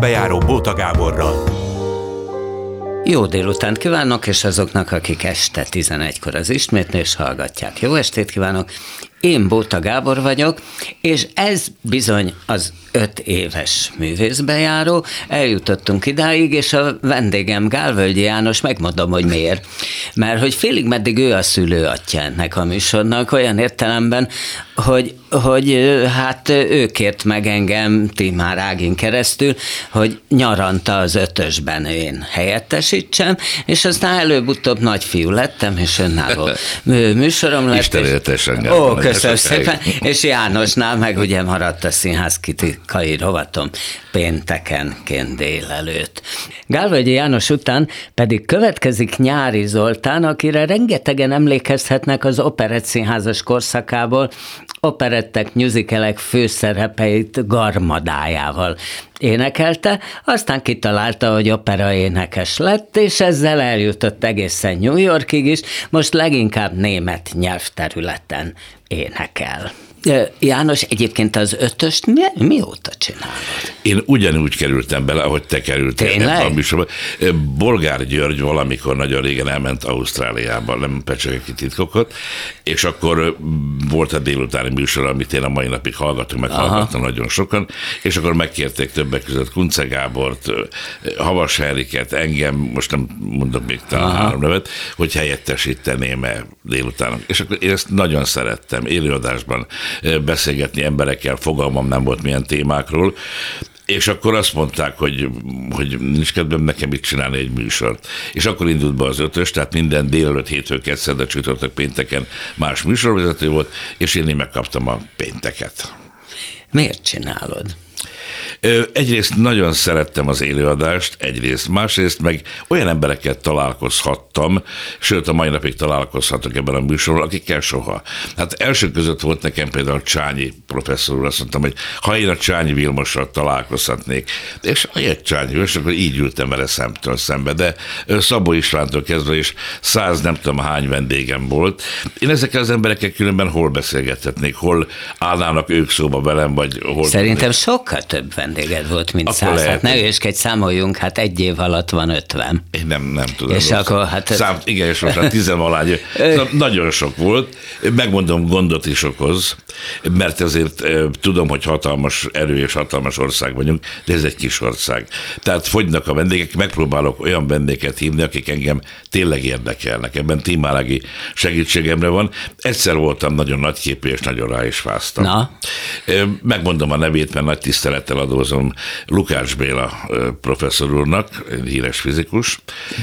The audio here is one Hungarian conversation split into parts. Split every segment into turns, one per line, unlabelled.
művészbejáró Bóta Gáborral.
Jó délutánt kívánok, és azoknak, akik este 11-kor az ismétlés hallgatják. Jó estét kívánok! Én Bóta Gábor vagyok, és ez bizony az öt éves művészbejáró. Eljutottunk idáig, és a vendégem Gálvölgyi János, megmondom, hogy miért. Mert hogy félig meddig ő a szülőatja ennek a műsornak, olyan értelemben, hogy, hogy hát ő kért meg engem Timár Ágin keresztül, hogy nyaranta az ötösben én helyettesítsem, és aztán előbb-utóbb nagyfiú lettem, és önálló műsorom lett.
Isten éltessen,
Ó, köszönöm szépen. És Jánosnál meg ugye maradt a színház kritikai rovatom péntekenként délelőtt. Gálvölgyi János után pedig következik Nyári Zoltán, akire rengetegen emlékezhetnek az operett színházas korszakából, operettek, musicalek főszerepeit garmadájával énekelte, aztán kitalálta, hogy opera énekes lett, és ezzel eljutott egészen New Yorkig is, most leginkább német nyelvterületen énekel. János, egyébként az ötöst mi, mióta csinálod?
Én ugyanúgy kerültem bele, ahogy te kerültél.
Tényleg?
A műsorba. Bolgár György valamikor nagyon régen elment Ausztráliába, nem pecsegek ki titkokat, és akkor volt a délutáni műsor, amit én a mai napig hallgatok, meg hallgattam nagyon sokan, és akkor megkérték többek között Kunce Gábort, Havas Henriket, engem, most nem mondok még talán három nevet, hogy helyettesíteném-e délután. És akkor én ezt nagyon szerettem, élőadásban beszélgetni emberekkel, fogalmam nem volt milyen témákról, és akkor azt mondták, hogy, hogy nincs kedvem nekem itt csinálni egy műsort. És akkor indult be az ötös, tehát minden délelőtt, hétfő, szerde, csütörtök, pénteken más műsorvezető volt, és én, én megkaptam a pénteket.
Miért csinálod?
Egyrészt nagyon szerettem az élőadást, egyrészt, másrészt meg olyan embereket találkozhattam, sőt a mai napig találkozhatok ebben a műsorban, akikkel soha. Hát első között volt nekem például Csányi professzor úr, azt mondtam, hogy ha én a Csányi Vilmossal találkozhatnék, és egy Csányi, és akkor így ültem vele szemtől szembe, de Szabó Istvántól kezdve is száz nem tudom hány vendégem volt. Én ezekkel az emberekkel különben hol beszélgethetnék, hol állnának ők szóba velem, vagy hol...
Szerintem sokkal több vendég vendéged volt, mint száz. Hát ne egy számoljunk, hát egy év alatt van ötven.
Én nem, nem tudom.
És rossz. akkor hát...
Szám, igen, most már tizenvalány. nagyon sok volt. Megmondom, gondot is okoz, mert ezért tudom, hogy hatalmas erő és hatalmas ország vagyunk, de ez egy kis ország. Tehát fogynak a vendégek, megpróbálok olyan vendéget hívni, akik engem tényleg érdekelnek. Ebben Timálági segítségemre van. Egyszer voltam nagyon nagyképű, és nagyon rá is fáztam. Na? Megmondom a nevét, mert nagy tisztelettel adó adózom Lukács Béla professzor úrnak, híres fizikus.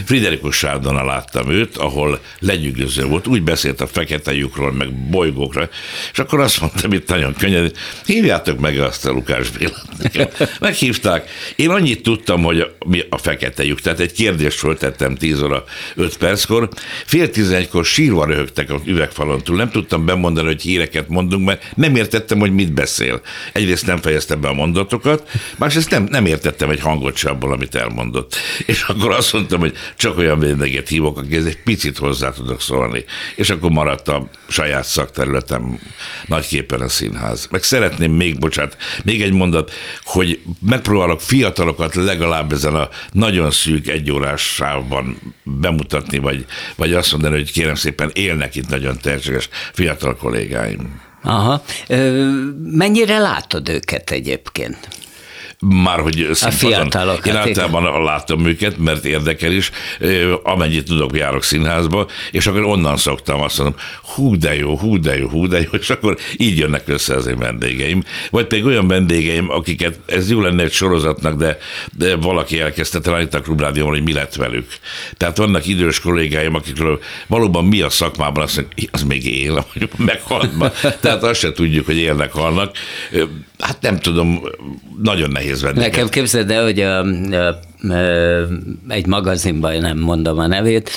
Friderikus Sárdona láttam őt, ahol legyűgöző volt, úgy beszélt a fekete lyukról, meg bolygókra, és akkor azt mondtam itt nagyon könnyen, hívjátok meg azt a Lukács Bélát. Meghívták. Én annyit tudtam, hogy mi a fekete lyuk, tehát egy kérdést föltettem 10 óra 5 perckor, fél tizenegykor sírva röhögtek az üvegfalon túl, nem tudtam bemondani, hogy híreket mondunk, mert nem értettem, hogy mit beszél. Egyrészt nem fejezte be a mondatokat, másrészt nem, nem értettem egy hangot se abból, amit elmondott. És akkor azt mondtam, hogy csak olyan vendéget hívok, aki egy picit hozzá tudok szólni. És akkor maradt a saját szakterületem nagyképpen a színház. Meg szeretném még, bocsánat, még egy mondat, hogy megpróbálok fiatalokat legalább ezen a nagyon szűk egyórás sávban bemutatni, vagy, vagy azt mondani, hogy kérem szépen élnek itt nagyon tehetséges fiatal kollégáim.
Aha. Mennyire látod őket egyébként?
Már hogy
a fiatalok.
Én általában igen. látom őket, mert érdekel is, amennyit tudok, járok színházba, és akkor onnan szoktam azt mondom, hú de jó, hú de jó, hú de jó, és akkor így jönnek össze az én vendégeim. Vagy pedig olyan vendégeim, akiket, ez jó lenne egy sorozatnak, de, de valaki elkezdte talán itt a Klubrádióban, hogy mi lett velük. Tehát vannak idős kollégáim, akikről valóban mi a szakmában azt mondjuk, az még él, vagy meghalt Tehát azt se tudjuk, hogy élnek, halnak. Hát nem tudom, nagyon nehéz venni.
Nekem képzeld el, hogy a, a, a, egy magazinban, nem mondom a nevét,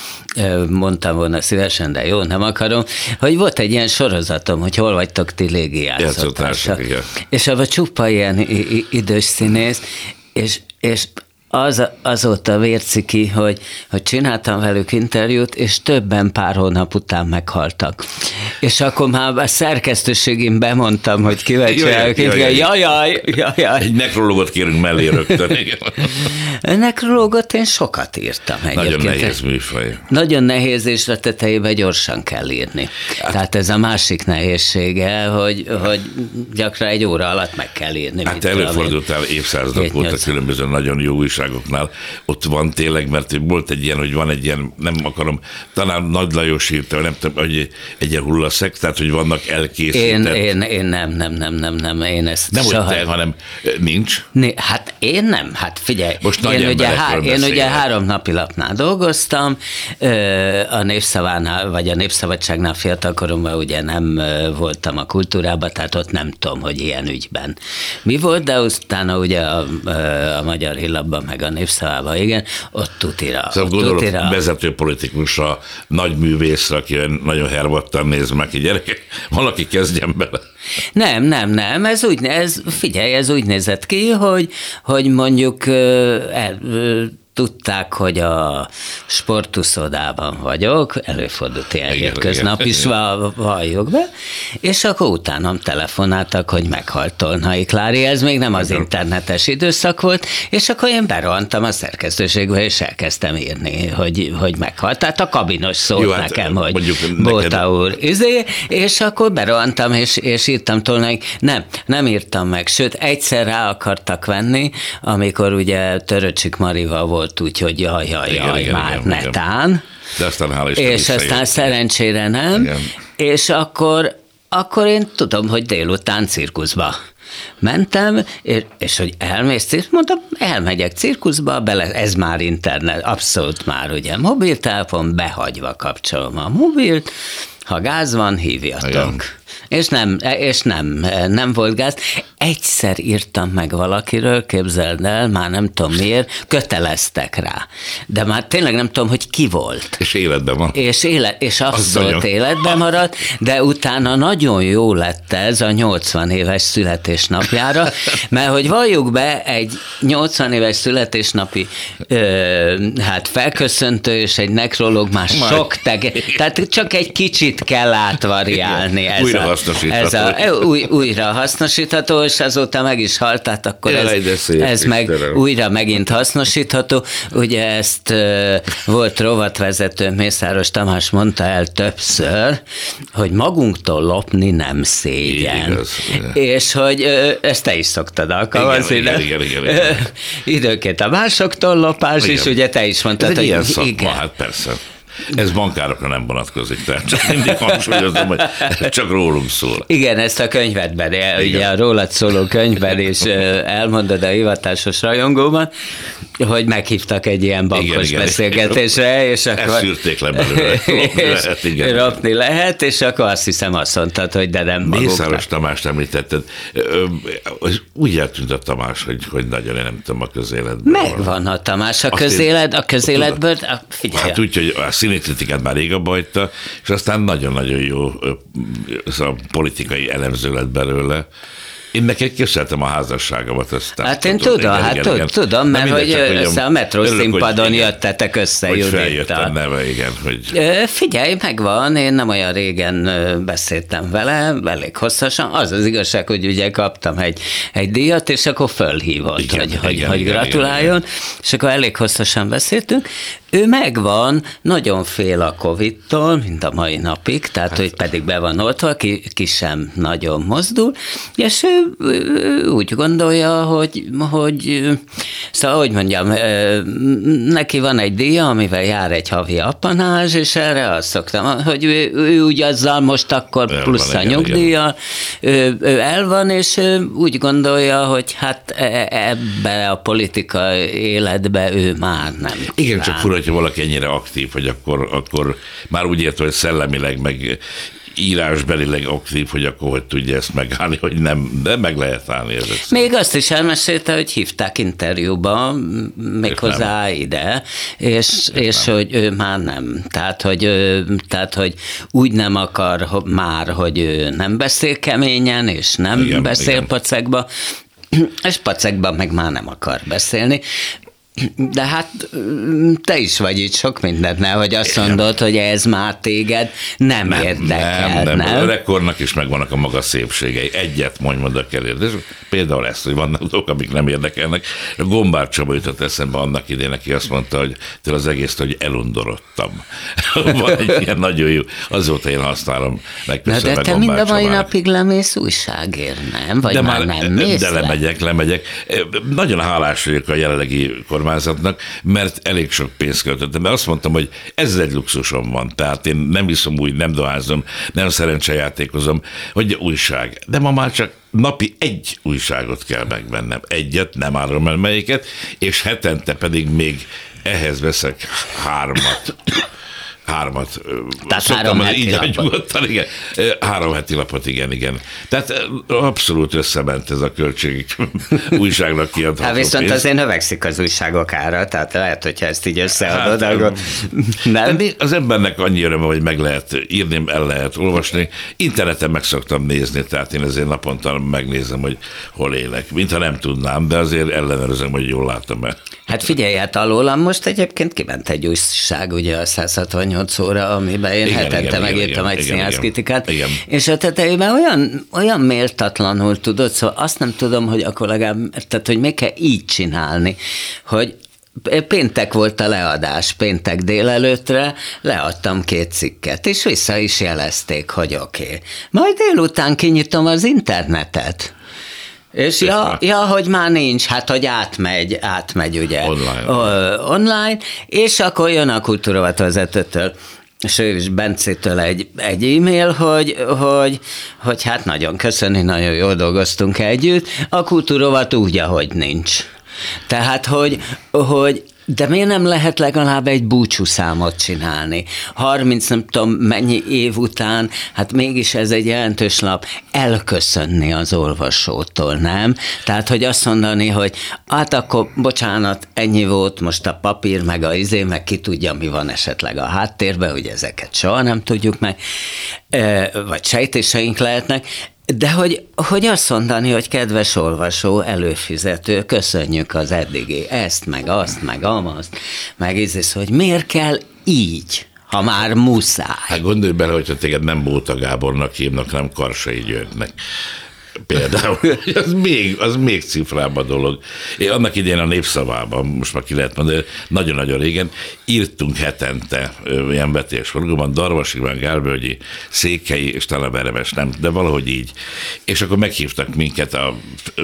mondtam volna szívesen, de jó, nem akarom, hogy volt egy ilyen sorozatom, hogy hol vagytok ti légiátszótársak. És abban csupa ilyen idős színész, és, és az, azóta vérciki, hogy, hogy csináltam velük interjút, és többen pár hónap után meghaltak. És akkor már a szerkesztőségén bemondtam, hogy kíváncsiak. Jaj, jaj, jaj, jaj.
Egy nekrológot kérünk mellé rögtön.
nekrológot én sokat írtam egyébként.
Nagyon nehéz műfaj.
Nagyon nehéz, és a tetejébe gyorsan kell írni. Hát, Tehát ez a másik nehézsége, hogy, hogy gyakran egy óra alatt meg kell írni.
Hát előfordultál évszázadok óta különböző nagyon jó újságoknál. Ott van tényleg, mert volt egy ilyen, hogy van egy ilyen, nem akarom, talán Nagy Lajos írta, nem tudom, hogy egy ilyen hullaszek, tehát hogy vannak elkészített.
Én, én, én nem, nem, nem, nem, nem, én ezt
Nem, soha... hogy te, hanem nincs?
Né, hát én nem, hát figyelj. Most én, ugye, há, én ugye három napi lapnál dolgoztam, a Népszavánál, vagy a Népszabadságnál fiatalkoromban ugye nem voltam a kultúrában, tehát ott nem tudom, hogy ilyen ügyben mi volt, de utána ugye a, a Magyar Hillapban, meg a Népszavában, igen, ott tutira.
Szóval
ott
gondolok, tutira. vezető politikusra, nagy művészre, aki nagyon hervadtan néz meg, hogy gyerek, valaki kezdjen bele.
Nem, nem, nem, ez úgy, ez, figyelj, ez úgy nézett ki, hogy, hogy mondjuk tudták, hogy a sportuszodában vagyok, előfordult ilyen hétköznap is, valljuk be, és akkor utánam telefonáltak, hogy meghalt Tolnai Klári, ez még nem az internetes időszak volt, és akkor én berohantam a szerkesztőségbe, és elkezdtem írni, hogy, hogy meghalt. Tehát a kabinos szólt Jó, hát nekem, hogy Bóta úr, izé, és akkor berohantam, és, és írtam Tolnai, nem, nem írtam meg, sőt, egyszer rá akartak venni, amikor ugye Töröcsik Marival volt volt úgy, hogy jaj, jaj, igen, jaj, igen, már igen, netán. Igen.
De aztán hál'
És aztán szerencsére nem. Igen. És akkor, akkor én tudom, hogy délután cirkuszba mentem, és, és hogy elmész cirkuszba, mondtam, elmegyek cirkuszba, bele, ez már internet, abszolút már ugye mobiltelefon, behagyva kapcsolom a mobilt, ha gáz van, hívjatok. Igen. És nem, és nem, nem volt gáz. Egyszer írtam meg valakiről, képzeld el, már nem tudom miért, köteleztek rá. De már tényleg nem tudom, hogy ki volt.
És életben van.
És, élet, és abszolút Az életben maradt, de utána nagyon jó lett ez a 80 éves születésnapjára, mert hogy valljuk be, egy 80 éves születésnapi ö, hát felköszöntő és egy nekrológ már Majd. sok tege, tehát csak egy kicsit kell átvariálni. Ez
Újra hasznosítható.
Ez a, új, újra hasznosítható, és azóta meg is halt, tehát akkor Jaj, ez, szép, ez meg újra megint hasznosítható. Ugye ezt volt rovatvezető Mészáros Tamás mondta el többször, hogy magunktól lopni nem szégyen. Igaz, és hogy ezt te is szoktad alkalmazni.
Igen, igen, igen, igen, igen.
Időnként a másoktól lopás, igen. és ugye te is mondtad,
Ez hogy ilyen szakma, igen. hát persze. Ez bankárokra nem vonatkozik, tehát csak mindig hangsúlyozom, hogy csak rólunk szól.
Igen, ezt a könyvedben, Igen. ugye a rólad szóló könyvben is elmondod a hivatásos rajongóban, hogy meghívtak egy ilyen bankos igen, beszélgetésre, és akkor... Ezt
szűrték le belőle.
lehet, igen. Ropni lehet, és akkor azt hiszem azt mondtad, hogy de nem maguknak.
Mészáros Tamást említetted. Úgy eltűnt a Tamás, hogy, hogy nagyon én nem tudom a közéletben.
Megvan a Tamás a közélet, a közéletből. Figyelj.
Hát úgy, hogy a színikritikát már rég abba és aztán nagyon-nagyon jó a politikai elemző lett belőle. Én neked képzeltem a házasságomat. Ezt
hát én tudom, igen, hát igen, tudom, mert hogy össze a metró színpadon jöttetek össze
hogy feljött neve, igen. Hogy...
Figyelj, megvan, én nem olyan régen beszéltem vele, elég hosszasan. Az az igazság, hogy ugye kaptam egy, egy díjat, és akkor fölhívott, igen, hogy, igen, hogy, igen, hogy gratuláljon, igen, igen. és akkor elég hosszasan beszéltünk, ő megvan, nagyon fél a Covid-tól, mint a mai napig, tehát hát. hogy pedig be van oltva, ki, ki sem nagyon mozdul, és ő, ő úgy gondolja, hogy, hogy szóval, hogy mondjam, neki van egy díja, amivel jár egy havi apanázs, és erre azt szoktam, hogy ő, ő úgy azzal most akkor plusz a nyugdíja, ő, ő el van, és ő úgy gondolja, hogy hát e, ebbe a politika életbe ő már nem.
Igen, kíván. csak fura, hogyha valaki ennyire aktív, hogy akkor, akkor már úgy értve, hogy szellemileg, meg írásbelileg aktív, hogy akkor hogy tudja ezt megállni, hogy nem, de meg lehet állni ezek
Még azt is elmesélte, hogy hívták interjúba, méghozzá ide, és, és hogy ő már nem. Tehát hogy, tehát, hogy úgy nem akar már, hogy ő nem beszél keményen, és nem igen, beszél igen. pacekba, és pacekban meg már nem akar beszélni De hát mm, te is vagy itt sok mindent, nehogy azt mondod, hogy ez már téged nem, nem érdekel, nem? nem? nem?
A rekordnak is megvannak a maga szépségei. Egyet mondj mondak el, de például ezt, hogy vannak dolgok, amik nem érdekelnek. A Gombár Csaba jutott eszembe annak idén, aki azt mondta, hogy tőle az egész, hogy elundorodtam. Van egy ilyen nagyon jó, azóta én használom.
Na de te mind a mai napig lemész újságért, nem? Vagy de már, már nem mész
De lemegyek, lemegyek. Nagyon hálás vagyok a jelenlegi kormányzatnak, mert elég sok pénzt költöttem. Mert azt mondtam, hogy ez egy luxusom van. Tehát én nem viszom úgy, nem dohányzom, nem szerencsejátékozom, hogy újság. De ma már csak napi egy újságot kell megvennem. Egyet, nem árom el melyiket, és hetente pedig még ehhez veszek hármat hármat.
Tehát három heti így lapot.
Nyugodtan, igen. Három heti lapot, igen, igen. Tehát abszolút összement ez a költség újságnak kiadható
Hát viszont pénz. azért növekszik az újságok ára, tehát lehet, hogyha ezt így összeadod, hát, akkor
nem. Az embernek annyi öröme, hogy meg lehet írni, el lehet olvasni. Interneten meg szoktam nézni, tehát én azért naponta megnézem, hogy hol élek. Mintha nem tudnám, de azért ellenőrzöm, hogy jól látom el.
Hát figyelj, hát alólam most egyébként kiment egy újság, ugye a 168 óra, amiben én igen, hetente igen, megírtam igen, egy színház kritikát, igen. és a tetejében olyan, olyan méltatlanul tudod, szóval azt nem tudom, hogy akkor legalább, tehát hogy még kell így csinálni, hogy Péntek volt a leadás, péntek délelőttre leadtam két cikket, és vissza is jelezték, hogy oké. Okay. Majd délután kinyitom az internetet. És ja, ja, hogy már nincs, hát hogy átmegy, átmegy ugye?
Online,
o, online. És akkor jön a kultúravezetőtől és Bencétől egy, egy e-mail, hogy, hogy, hogy hát nagyon köszönni, nagyon jól dolgoztunk együtt, a kultúrovat úgy, ahogy nincs. Tehát, hogy, hogy de miért nem lehet legalább egy búcsúszámot csinálni? 30 nem tudom mennyi év után, hát mégis ez egy jelentős lap, elköszönni az olvasótól, nem? Tehát, hogy azt mondani, hogy hát akkor, bocsánat, ennyi volt most a papír, meg a izé, meg ki tudja, mi van esetleg a háttérben, hogy ezeket soha nem tudjuk meg, vagy sejtéseink lehetnek, de hogy, hogy azt mondani, hogy kedves olvasó, előfizető, köszönjük az eddigi ezt, meg azt, meg amazt, meg ez, hogy miért kell így, ha már muszáj.
Hát gondolj bele, hogyha téged nem Bóta Gábornak hívnak, nem Karsai Györgynek például. az még, az még cifrább a dolog. Én annak idén a népszavában, most már ki lehet mondani, nagyon-nagyon régen írtunk hetente ilyen vetésforgóban, Darvas Iván, Gálbölgyi, Székhelyi és talán Beremes, nem, de valahogy így. És akkor meghívtak minket a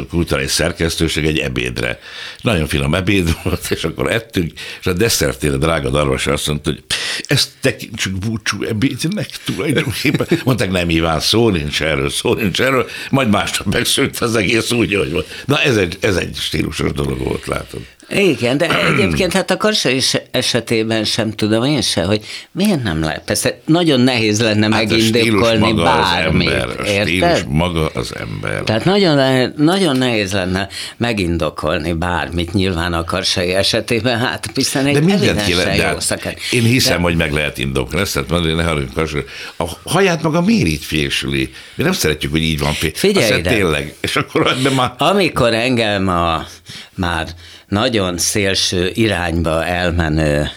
kulturális szerkesztőség egy ebédre. Nagyon finom ebéd volt, és akkor ettünk, és a desszertére drága Darvas azt mondta, hogy ezt tekintsük búcsú ebédnek tulajdonképpen. Mondták, nem Iván, szó nincs erről, szó nincs erről, majd másnap megszűnt az egész úgy, hogy volt. Na ez egy, ez egy stílusos dolog volt, látod.
Igen, de egyébként hát a Karsa is esetében sem tudom én se, hogy miért nem lehet. Persze nagyon nehéz lenne hát megindokolni bármit,
az ember, érted? maga az ember.
Tehát nagyon, nagyon nehéz lenne megindokolni bármit nyilván a Karsai esetében, hát hiszen egy de mindent ki lehet, de hát
Én hiszem, de... hogy meg lehet indokolni, ezt tehát mondani, ne Karsai. A haját maga miért így fésüli? Mi nem szeretjük, hogy így van.
Figyelj ide.
tényleg. És akkor ebben már...
Amikor engem a, már nagyon szélső irányba elmenő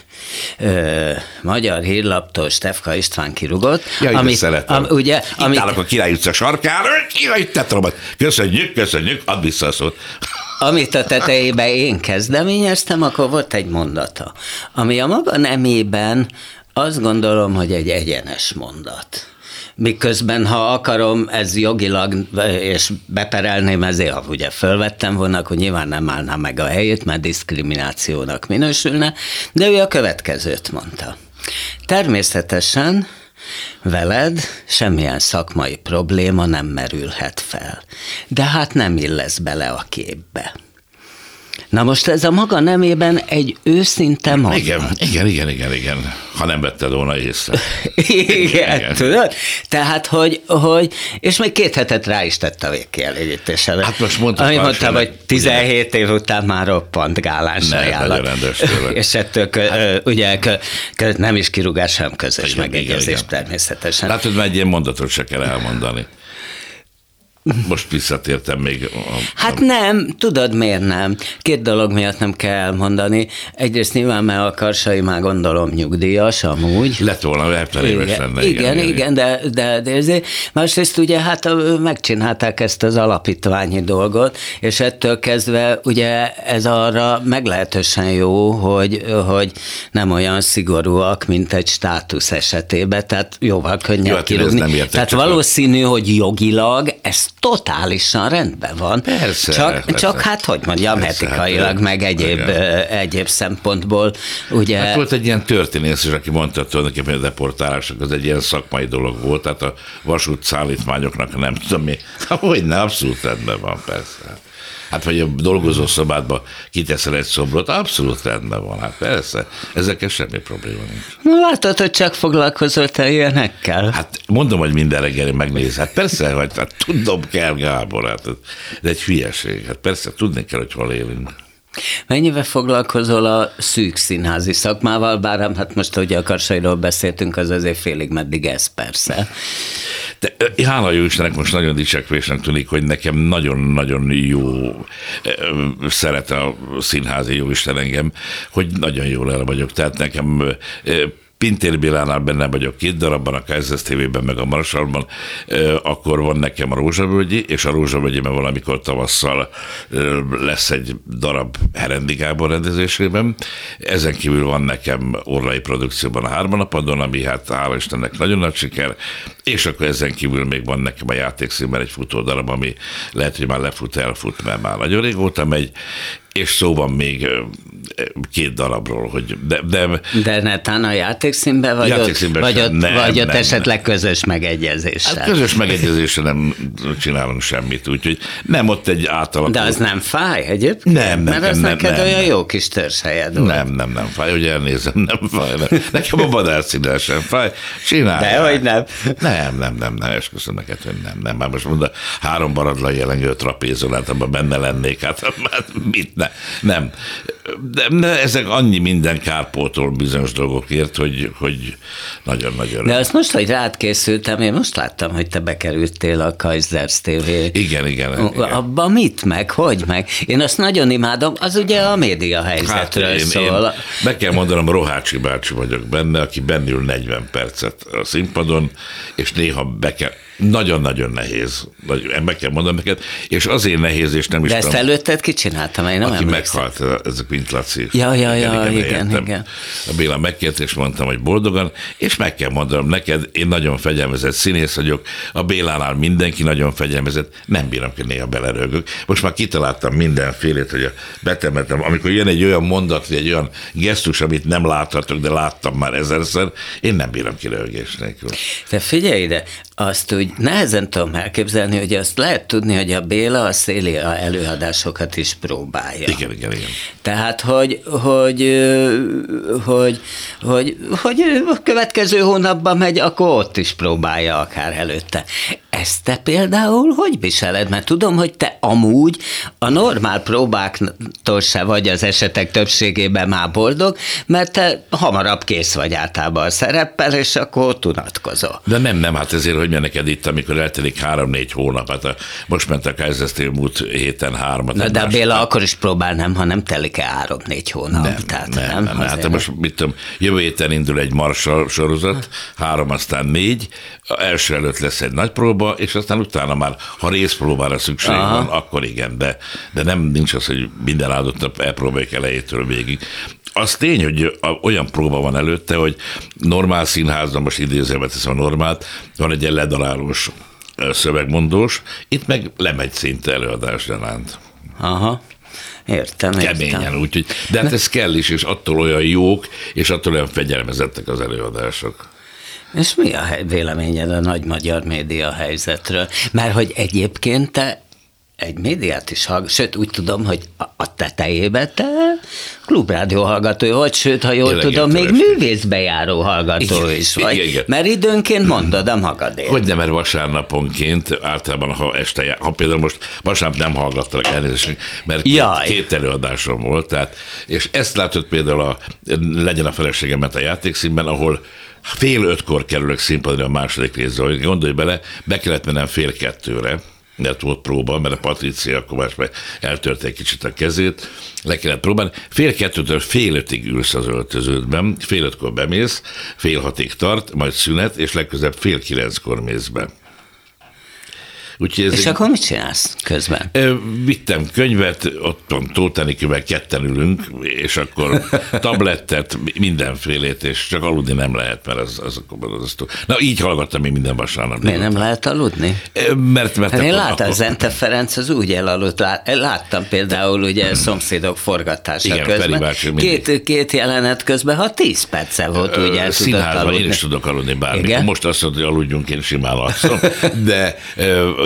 ö, magyar hírlaptól Stefka István kirugott.
Ja, amit, szeretem. Am, ugye, Itt amit, állok a Király utca sarkára, Király tetromat. Köszönjük, köszönjük, add vissza a szót.
Amit a tetejébe én kezdeményeztem, akkor volt egy mondata, ami a maga nemében azt gondolom, hogy egy egyenes mondat miközben ha akarom, ez jogilag, és beperelném ezért, ha ugye fölvettem volna, hogy nyilván nem állná meg a helyét, mert diszkriminációnak minősülne, de ő a következőt mondta. Természetesen veled semmilyen szakmai probléma nem merülhet fel, de hát nem illesz bele a képbe. Na most ez a maga nemében egy őszinte mondat.
Igen, igen, igen, igen, igen. Ha nem vetted volna észre.
igen, igen, tudod? Tehát, hogy, hogy, és még két hetet rá is tett a végkielégítésre.
Hát most mondta,
Ami mondta, hogy 17 ugye, év után már roppant gálán sajánlat. És ettől kö, hát, ugye kö, kö, nem is kirúgás, sem közös igen, megegyezés igen, igen. természetesen.
Hát, hogy egy ilyen mondatot se kell elmondani. Most visszatértem még. A,
hát nem, tudod miért nem? Két dolog miatt nem kell elmondani. Egyrészt nyilván, mert a Karsai már gondolom nyugdíjas amúgy.
Lett volna, mert éves lenne.
Igen, igen, igen, de, de, de ezért. Másrészt ugye hát megcsinálták ezt az alapítványi dolgot, és ettől kezdve ugye ez arra meglehetősen jó, hogy, hogy nem olyan szigorúak, mint egy státusz esetében, tehát jóval könnyebb jó, hát kirúgni. Tehát valószínű, hogy jogilag ez totálisan rendben van.
Persze.
Csak,
persze.
csak hát, hogy mondjam, persze, etikailag, hát, meg egyéb, igen. egyéb szempontból. Ugye...
Hát volt egy ilyen történész is, aki mondta tulajdonképpen, hogy a deportálások az egy ilyen szakmai dolog volt, tehát a vasút szállítmányoknak nem tudom mi. Hogy ne, abszolút rendben van, persze. Hát vagy a dolgozó szobádba kiteszel egy szobrot, abszolút rendben van, hát persze, ezekkel semmi probléma nincs.
Na látod, hogy csak foglalkozol te ilyenekkel?
Hát mondom, hogy minden reggel megnéz. Hát persze, hogy hát tudom kell, Gábor, hát ez egy hülyeség. Hát persze, tudni kell, hogy hol élünk.
Mennyivel foglalkozol a szűk színházi szakmával, bár hát most ugye a karsairól beszéltünk, az azért félig meddig ez persze.
De hála jó Istennek most nagyon dicsekvésnek tűnik, hogy nekem nagyon-nagyon jó szeret a színházi jó Isten engem, hogy nagyon jól el vagyok. Tehát nekem Pintér Bélánál benne vagyok két darabban, a KSZ TV-ben, meg a Marsalban, akkor van nekem a Rózsavölgyi, és a Rózsavölgyiben valamikor tavasszal lesz egy darab Herendi Gábor rendezésében. Ezen kívül van nekem orrai produkcióban a Hármanapadon, ami hát hála Istennek nagyon nagy siker, és akkor ezen kívül még van nekem a játékszínben egy futó darab, ami lehet, hogy már lefut, elfut, mert már nagyon régóta megy, és szó van még két darabról, hogy de... De,
de netán a játékszínben vagy játékszínben ott, vagy ott, nem, vagy ott nem, esetleg nem. közös megegyezéssel?
Hát közös megegyezéssel nem csinálunk semmit, úgyhogy nem ott egy átalakult...
De az nem fáj egyébként?
Nem, nem.
Mert az
nem,
neked
nem,
olyan
nem.
jó kis törzshelyed
volt. Nem, nem, nem fáj, hogy elnézem, nem fáj. Nem. Nekem a vadászszínel sem fáj. Csinálj.
De hogy nem.
Nem, nem, nem, nem, esküszöm neked, hogy nem, nem. Már most mondom, három baradlai jelengő trapézon, hát abban benne lennék, hát, hát mit ne. Nem. De, de ezek annyi minden kárpótol bizonyos dolgokért, hogy, hogy nagyon-nagyon.
De azt most, hogy rád készültem, én most láttam, hogy te bekerültél a Kaisers TV.
Igen, igen. igen.
Abba mit meg, hogy meg? Én azt nagyon imádom, az ugye a média helyzetről hát én, szól. Én
be kell mondanom, Rohácsi bácsi vagyok benne, aki bennül 40 percet a színpadon, és néha be kell, nagyon-nagyon nehéz, meg kell mondanom neked, és azért nehéz, és nem is
De ezt tudom, előtted ki csináltam, én nem
Aki meghalt, ezek mint Laci.
Ja, ja, ja, igen, igen, igen, igen.
A Béla megkért, és mondtam, hogy boldogan, és meg kell mondanom neked, én nagyon fegyelmezett színész vagyok, a Bélánál mindenki nagyon fegyelmezett, nem bírom, hogy néha belerögök. Most már kitaláltam mindenfélét, hogy a betemetem, amikor jön egy olyan mondat, vagy egy olyan gesztus, amit nem láthatok, de láttam már ezerszer, én nem bírom ki rögés nélkül.
Te figyelj ide, azt úgy nehezen tudom elképzelni, hogy azt lehet tudni, hogy a Béla a Szélia előadásokat is próbálja.
Igen, igen, igen.
Tehát, hogy, hogy, hogy, hogy, hogy a következő hónapban megy, akkor ott is próbálja akár előtte. Ezt te például hogy viseled? Mert tudom, hogy te amúgy a normál próbáktól se vagy az esetek többségében már boldog, mert te hamarabb kész vagy általában a szereppel, és akkor tunatkozol.
De nem, nem, hát ezért, hogy neked itt, amikor eltelik három-négy hónap, hát most ment a Kaiserstől múlt héten hármat.
Na, de a Béla akkor is próbál, nem, ha nem telik el három-négy hónap.
Nem, tehát nem, nem, nem, hát most mit tudom, jövő héten indul egy marsal sorozat, három, aztán négy, első előtt lesz egy nagy próba, és aztán utána már, ha részpróbára szükség Aha. van, akkor igen, de, de nem nincs az, hogy minden áldott nap elpróbáljuk elejétől végig. Az tény, hogy olyan próba van előtte, hogy normál színházban, most idézőben teszem a normált, van egy ledarálós szövegmondós, itt meg lemegy szinte előadás gyanánt.
Aha. Értem,
Keményen,
értem.
úgyhogy, de hát ez kell is, és attól olyan jók, és attól olyan fegyelmezettek az előadások.
És mi a véleményed a nagy magyar média helyzetről? Mert hogy egyébként te egy médiát is hallgat, sőt úgy tudom, hogy a tetejében te klubrádió hallgató vagy, sőt, ha jól tudom, még művészbejáró hallgató igen, is vagy. Igen, igen. Mert időnként mondod a magadét.
Hogy nem, mert vasárnaponként általában, ha este, ha például most vasárnap nem hallgattalak elnézést, mert Jaj. két, két előadásom volt, tehát, és ezt látod például a, legyen a feleségemet a játékszínben, ahol fél ötkor kerülök színpadra a második részre, gondolj bele, be kellett mennem fél kettőre, mert volt próba, mert a Patricia akkor már eltörte egy kicsit a kezét, le kellett próbálni. Fél kettőtől fél ötig ülsz az öltöződben, fél ötkor bemész, fél hatig tart, majd szünet, és legközelebb fél kilenckor mész be.
Úgyhogy ez és egy... akkor mit csinálsz közben?
Vittem könyvet, otthon Tótenikővel ketten ülünk, és akkor tablettet, mindenfélét, és csak aludni nem lehet, mert az, az, az, az, az Na így hallgattam én minden vasárnap.
Miért nem lehet aludni?
Mert, mert
hát én láttam, akkor... Zente Ferenc az úgy elaludt. Láttam például ugye szomszédok forgatása Igen, közben. Két, két jelenet közben, ha tíz perccel volt úgy el
Színházban én is tudok aludni bármikor. Most azt mondod, hogy aludjunk, én simán alszom, de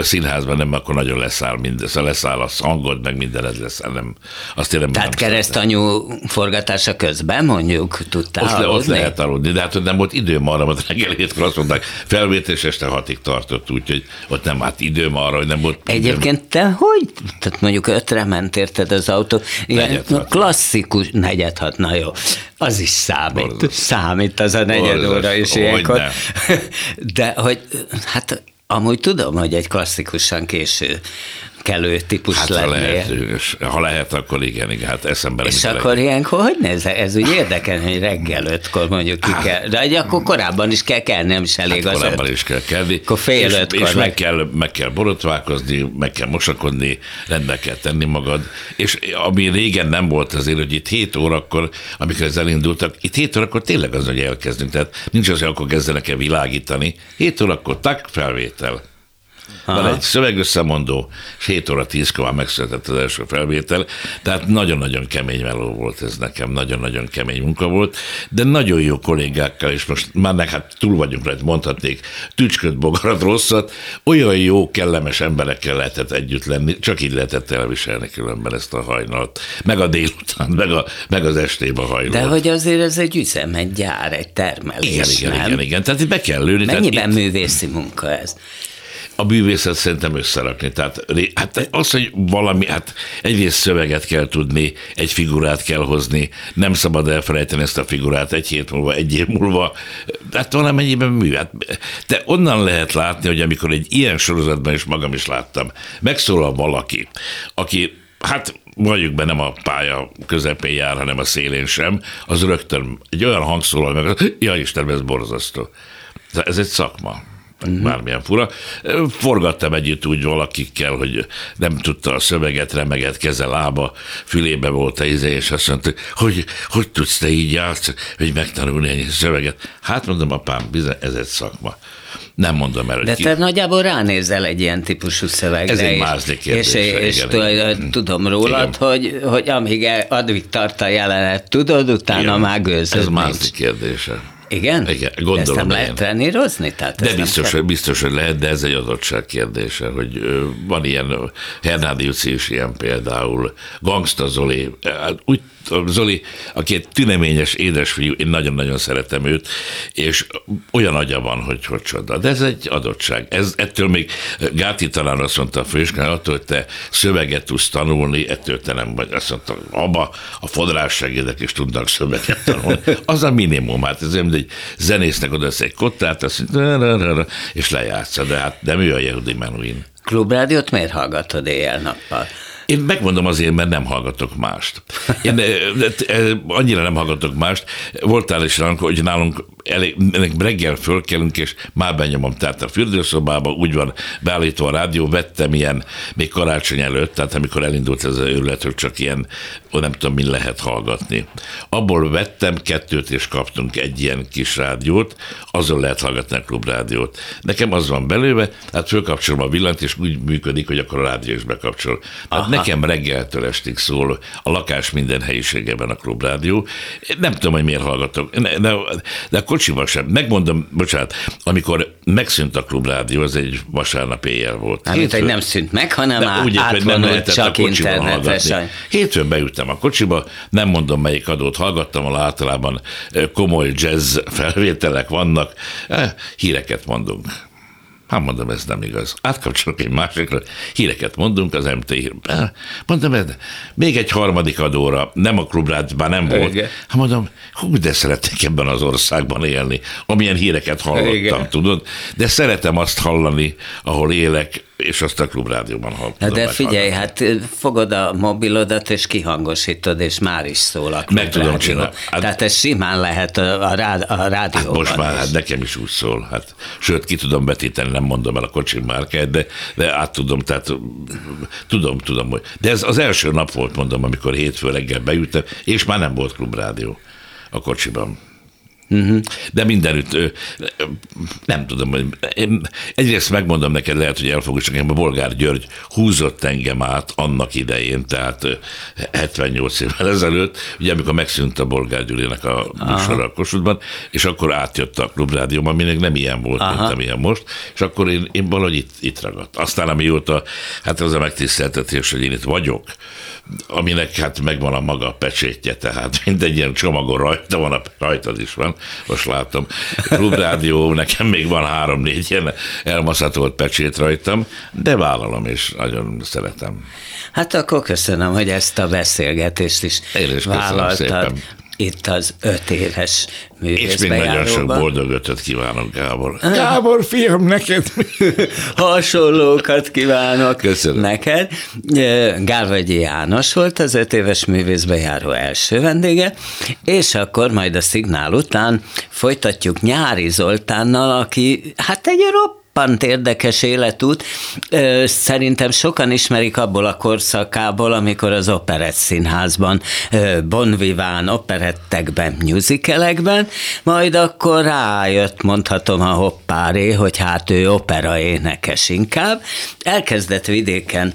színházban nem, akkor nagyon leszáll mindez, szóval leszáll a hangod, meg mindened leszáll, nem, azt én nem
Tehát keresztanyú forgatása közben mondjuk tudtál
ott, aludni? Ott lehet aludni, de hát nem volt időm arra, mert reggel hétkor azt mondták, felvétés este hatig tartott, úgyhogy ott nem állt időm arra, hogy nem volt
Egyébként időm. te hogy? Tehát mondjuk ötre ment érted az autó? Ilyen klasszikus, negyed hat, na jó. Az is számít. Borzos. Számít az a negyed Borzos. óra is ilyenkor. De hogy hát Amúgy tudom, hogy egy klasszikusan késő kelő típus hát, lennél. Ha
lehet, ha lehet, akkor igen, igen, hát eszembe
És akkor legyen. ilyenkor hogy néz? Ez úgy érdekel, hogy reggel ötkor mondjuk ki hát, kell. De akkor korábban is kell kelni, nem is elég hát
az korábban öt. is kell kelni.
Akkor fél és, ötkor.
És meg kell, meg kell borotválkozni, meg kell mosakodni, rendbe kell tenni magad. És ami régen nem volt azért, hogy itt 7 órakor, amikor ez elindultak, itt 7 órakor tényleg az, hogy elkezdünk. Tehát nincs az, hogy akkor kezdenek el világítani. 7 órakor tak, felvétel. Aha. Van egy szövegösszemondó, és 7 óra 10 már megszületett az első felvétel, tehát nagyon-nagyon kemény meló volt ez nekem, nagyon-nagyon kemény munka volt, de nagyon jó kollégákkal, és most már hát túl vagyunk rajta, mondhatnék, tücsköt, bogarat, rosszat, olyan jó, kellemes emberekkel lehetett együtt lenni, csak így lehetett elviselni különben ezt a hajnalt, meg a délután, meg, a, meg az estébe hajnalt.
De hogy azért ez egy üzem, egy gyár, egy termelés,
Igen, igen, nem? igen, igen, tehát itt be kell lőni.
Mennyiben itt... művészi munka ez?
A művészet szerintem összerakni. Tehát hát az, hogy valami, hát egyrészt szöveget kell tudni, egy figurát kell hozni, nem szabad elfelejteni ezt a figurát egy hét múlva, egy év múlva, hát valamennyiben mű. Hát, de onnan lehet látni, hogy amikor egy ilyen sorozatban is magam is láttam, megszólal valaki, aki hát mondjuk be nem a pálya közepén jár, hanem a szélén sem, az rögtön egy olyan hangszólal meg, ja Isten, ez borzasztó. Ez egy szakma uh-huh. bármilyen fura. Forgattam együtt úgy valakikkel, hogy nem tudta a szöveget, remegett keze, lába, fülébe volt a íze, és azt mondta, hogy hogy tudsz te így játszani, hogy megtanulni egy szöveget. Hát mondom, apám, bizony, ez egy szakma. Nem mondom el, hogy
De ki... te nagyjából ránézel egy ilyen típusú szövegre.
Ez egy másik kérdés.
És, és igen, tudom rólad, igen. hogy, hogy amíg addig tart a jelenet, tudod, utána igen. már gőzöd
Ez másik kérdése.
Igen?
Igen, gondolom. Ezt
nem lehet trenírozni? Tehát
de biztos, kell... biztos, hogy lehet, de ez egy adottság kérdése, hogy van ilyen, Hernádi is ilyen például, Gangsta Zoli, hát úgy Zoli, aki egy tüneményes édesfiú, én nagyon-nagyon szeretem őt, és olyan agya van, hogy hogy csoda. De ez egy adottság. Ez, ettől még Gáti talán azt mondta a főiskán, attól, hogy te szöveget tudsz tanulni, ettől te nem vagy. Azt mondta, abba a fodrás segédek is tudnak szöveget tanulni. Az a minimum. Hát ez nem, egy zenésznek oda egy kottát, azt mondja, és lejátsza, de hát nem ő a Yehudi Menuhin.
Klubrádiót miért hallgatod éjjel-nappal?
Én megmondom azért, mert nem hallgatok mást. Én annyira nem hallgatok mást. Voltál is ránk, hogy nálunk elég, reggel fölkelünk, és már benyomom. Tehát a fürdőszobába úgy van beállítva a rádió, vettem ilyen még karácsony előtt, tehát amikor elindult ez az őrület, hogy csak ilyen, nem tudom, mi lehet hallgatni. Abból vettem kettőt, és kaptunk egy ilyen kis rádiót, azon lehet hallgatni a klubrádiót. Nekem az van belőle, hát fölkapcsolom a villant, és úgy működik, hogy akkor a rádió is bekapcsol. Tehát nekem reggeltől estig szól a lakás minden helyiségében a klubrádió. Nem tudom, hogy miért hallgatok, de, de, de akkor kocsiba sem. Megmondom, bocsánat, amikor megszűnt a klubrádió, az egy vasárnap éjjel volt.
Hát, hogy nem szűnt meg, hanem de úgy, hogy nem lehetett csak internetre.
Hétfőn beültem a kocsiba, nem mondom melyik adót hallgattam, ahol általában komoly jazz felvételek vannak, híreket mondunk. Hát mondom, ez nem igaz. Átkapcsolok egy másikra, híreket mondunk az MT hír. Mondom, ez, még egy harmadik adóra, nem a klubrát, bár nem volt. Igen. Hát mondom, hú, de szeretek ebben az országban élni, amilyen híreket hallottam, Igen. tudod? De szeretem azt hallani, ahol élek, és azt a klubrádióban hallottam.
De figyelj, hát fogod a mobilodat, és kihangosítod, és már is szól a
Meg tudom csinálni.
Hát, Tehát ez simán lehet a, rád, a rádióban
hát Most már hát nekem is úgy szól. Hát, sőt, ki tudom betíteni, nem mondom el a kocsim márkát, de, de át tudom, tehát tudom, tudom, hogy. De ez az első nap volt, mondom, amikor hétfő reggel beültem, és már nem volt klubrádió a kocsiban. Uh-huh. De mindenütt, nem tudom, hogy egyrészt megmondom neked, lehet, hogy elfogos nekem, a Bolgár György húzott engem át annak idején, tehát 78 évvel ezelőtt, ugye amikor megszűnt a Bolgár Gyurinek a műsor a Kossuthban, és akkor átjött a klubrádióm, ami még nem ilyen volt, Aha. mint amilyen most, és akkor én, én valahogy itt, itt ragadt. Aztán amióta, hát az a megtiszteltetés, hogy én itt vagyok, aminek hát megvan a maga pecsétje, tehát mindegy ilyen csomagon rajta van, a rajtad is van, most látom. Klubrádió, nekem még van három-négy ilyen elmaszatolt pecsét rajtam, de vállalom, és nagyon szeretem.
Hát akkor köszönöm, hogy ezt a beszélgetést is,
Én is vállaltad. Szépen
itt az öt éves
És még nagyon sok boldog ötöt kívánok, Gábor.
Gábor, fiam, neked hasonlókat kívánok Köszönöm. neked. Gálvagyi János volt az öt éves művészbejáró első vendége, és akkor majd a szignál után folytatjuk Nyári Zoltánnal, aki hát egy ropp roppant érdekes életút. Szerintem sokan ismerik abból a korszakából, amikor az operett színházban, bonviván, operettekben, musicalekben, majd akkor rájött, mondhatom a hoppáré, hogy hát ő opera énekes inkább. Elkezdett vidéken